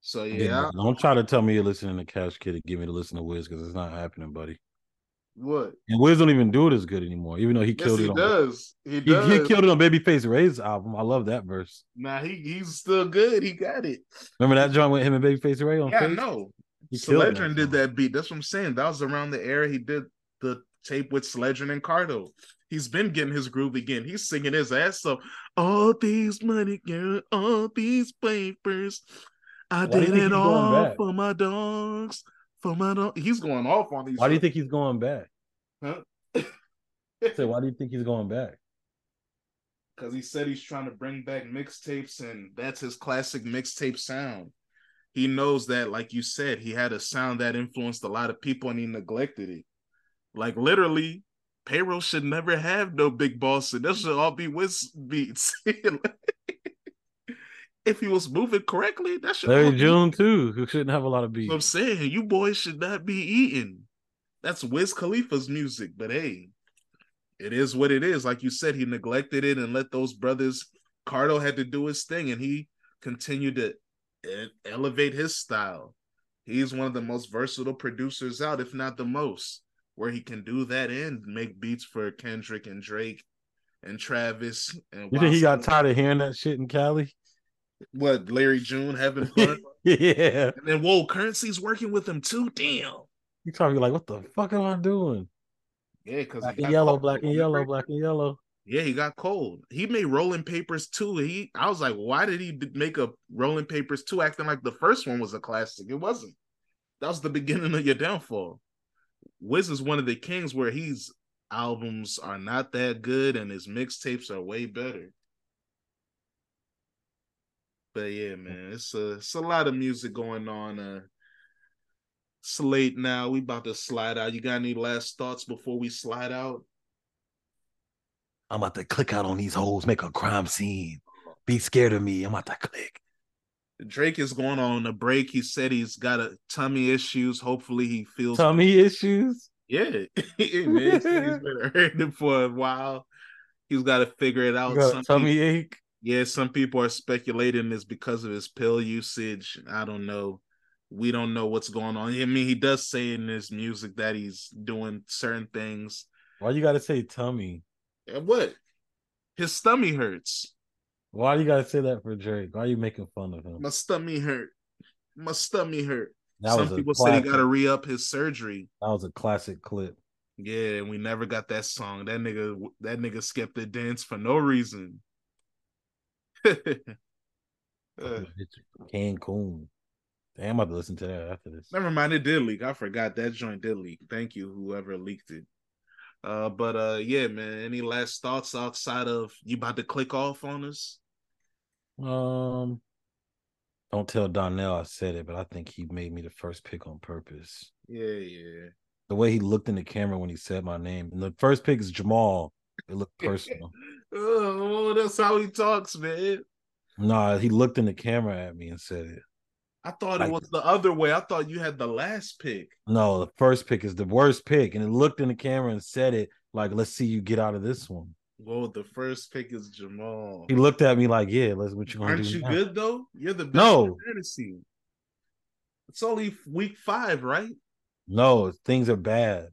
So yeah, don't try to tell me you're listening to Cash Kidd and get me to listen to Wiz because it's not happening, buddy. What? And Wiz don't even do it as good anymore, even though he Yes, killed he it. On, does. He he, does. he killed it on Babyface Ray's album. I love that verse. Nah, he he's still good. He got it. Remember that joint with him and Babyface Ray on Yeah, Face? know. He killed did that beat. That's what I'm saying. That was around the era he did the tape with Sledgren and Cardo. He's been getting his groove again. He's singing his ass off. All these money, girl, all these papers. I Why did it all back? for my dogs. For my. He's going off on these. Why do you think he's going back? Huh? So why do you think he's going back? because he said he's trying to bring back mixtapes and that's his classic mixtape sound. He knows that, like you said, he had a sound that influenced a lot of people and he neglected it. Like literally, payroll should never have no big boss and that should all be Wiz beats. if he was moving correctly, that should Larry be- June too, who shouldn't have a lot of beats. I'm saying you boys should not be eating. that's Wiz Khalifa's music, but hey, it is what it is. Like you said, he neglected it and let those brothers. Cardo had to do his thing, and he continued to elevate his style. He's one of the most versatile producers out, if not the most, where he can do that and make beats for Kendrick and Drake and Travis. And you think he got tired of hearing that shit in Cali? What Larry June having fun? yeah. And then whoa, Currency's working with him too. Damn. You probably like, what the fuck am I doing? Yeah, because black and yellow, black and yellow, black and yellow. Yeah, he got cold. He made Rolling Papers too. He, I was like, why did he make a Rolling Papers two acting like the first one was a classic? It wasn't. That was the beginning of your downfall. Wiz is one of the kings where his albums are not that good and his mixtapes are way better. But yeah, man, it's a it's a lot of music going on. Uh slate now. We about to slide out. You got any last thoughts before we slide out? I'm about to click out on these holes, make a crime scene. Be scared of me. I'm about to click. Drake is going on a break. He said he's got a tummy issues. Hopefully he feels tummy issues. Yeah, man, he's been hurting for a while. He's got to figure it out. Some tummy ache. Yeah, some people are speculating it's because of his pill usage. I don't know. We don't know what's going on. I mean, he does say in his music that he's doing certain things. Why you got to say tummy? And what? His stomach hurts. Why do you gotta say that for Drake? Why are you making fun of him? My stomach hurt. My stomach hurt. That Some people said he gotta re up his surgery. That was a classic clip. Yeah, and we never got that song. That nigga, that nigga skipped the dance for no reason. Uh, Cancun. Damn, I'm about to listen to that after this. Never mind, it did leak. I forgot that joint did leak. Thank you, whoever leaked it. Uh, but uh, yeah, man. Any last thoughts outside of you about to click off on us? Um, don't tell Donnell I said it, but I think he made me the first pick on purpose. Yeah, yeah. The way he looked in the camera when he said my name, and the first pick is Jamal. It looked personal. Oh, that's how he talks, man. Nah, he looked in the camera at me and said it. I thought like, it was the other way. I thought you had the last pick. No, the first pick is the worst pick. And it looked in the camera and said it like, let's see you get out of this one. Well, the first pick is Jamal. He looked at me like, yeah, let's what you want to do. Aren't you now? good though? You're the best no. fantasy. It's only week five, right? No, things are bad.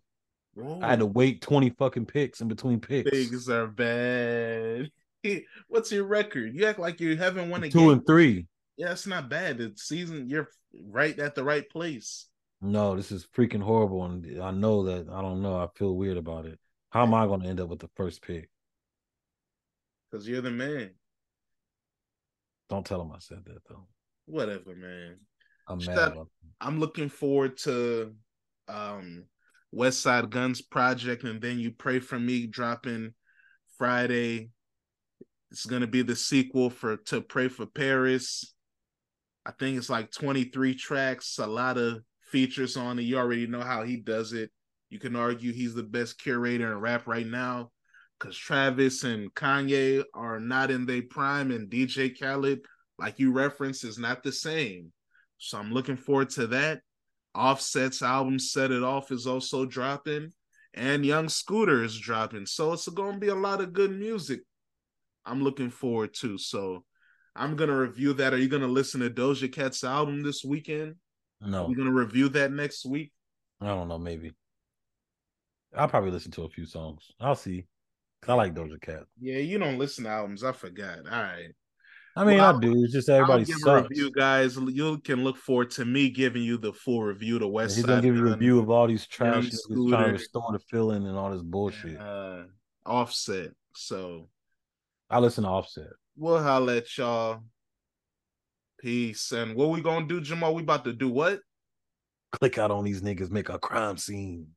I had to wait 20 fucking picks in between picks. Things are bad. What's your record? You act like you haven't won a two game. and three. Yeah, it's not bad. The season you're right at the right place. No, this is freaking horrible, and I know that. I don't know. I feel weird about it. How am I going to end up with the first pick? Because you're the man. Don't tell him I said that though. Whatever, man. I'm mad. I'm looking forward to um Westside Gunn's project, and then you pray for me dropping Friday. It's gonna be the sequel for to Pray for Paris. I think it's like 23 tracks, a lot of features on it. You already know how he does it. You can argue he's the best curator in rap right now because Travis and Kanye are not in their prime, and DJ Khaled, like you referenced, is not the same. So I'm looking forward to that. Offset's album Set It Off is also dropping, and Young Scooter is dropping. So it's going to be a lot of good music. I'm looking forward to. So I'm gonna review that. Are you gonna listen to Doja Cat's album this weekend? No. We're gonna review that next week. I don't know, maybe. I'll probably listen to a few songs. I'll see. I like Doja Cat. Yeah, you don't listen to albums. I forgot. All right. I mean, well, I do. It's just everybody I'll give sucks. a review, guys. You can look forward to me giving you the full review. The West. He's gonna give you a review of all these trash trying to restore the feeling and all this bullshit. Uh, offset. So I listen to Offset. We'll holla at y'all. Peace. And what we gonna do, Jamal? We about to do what? Click out on these niggas, make a crime scene.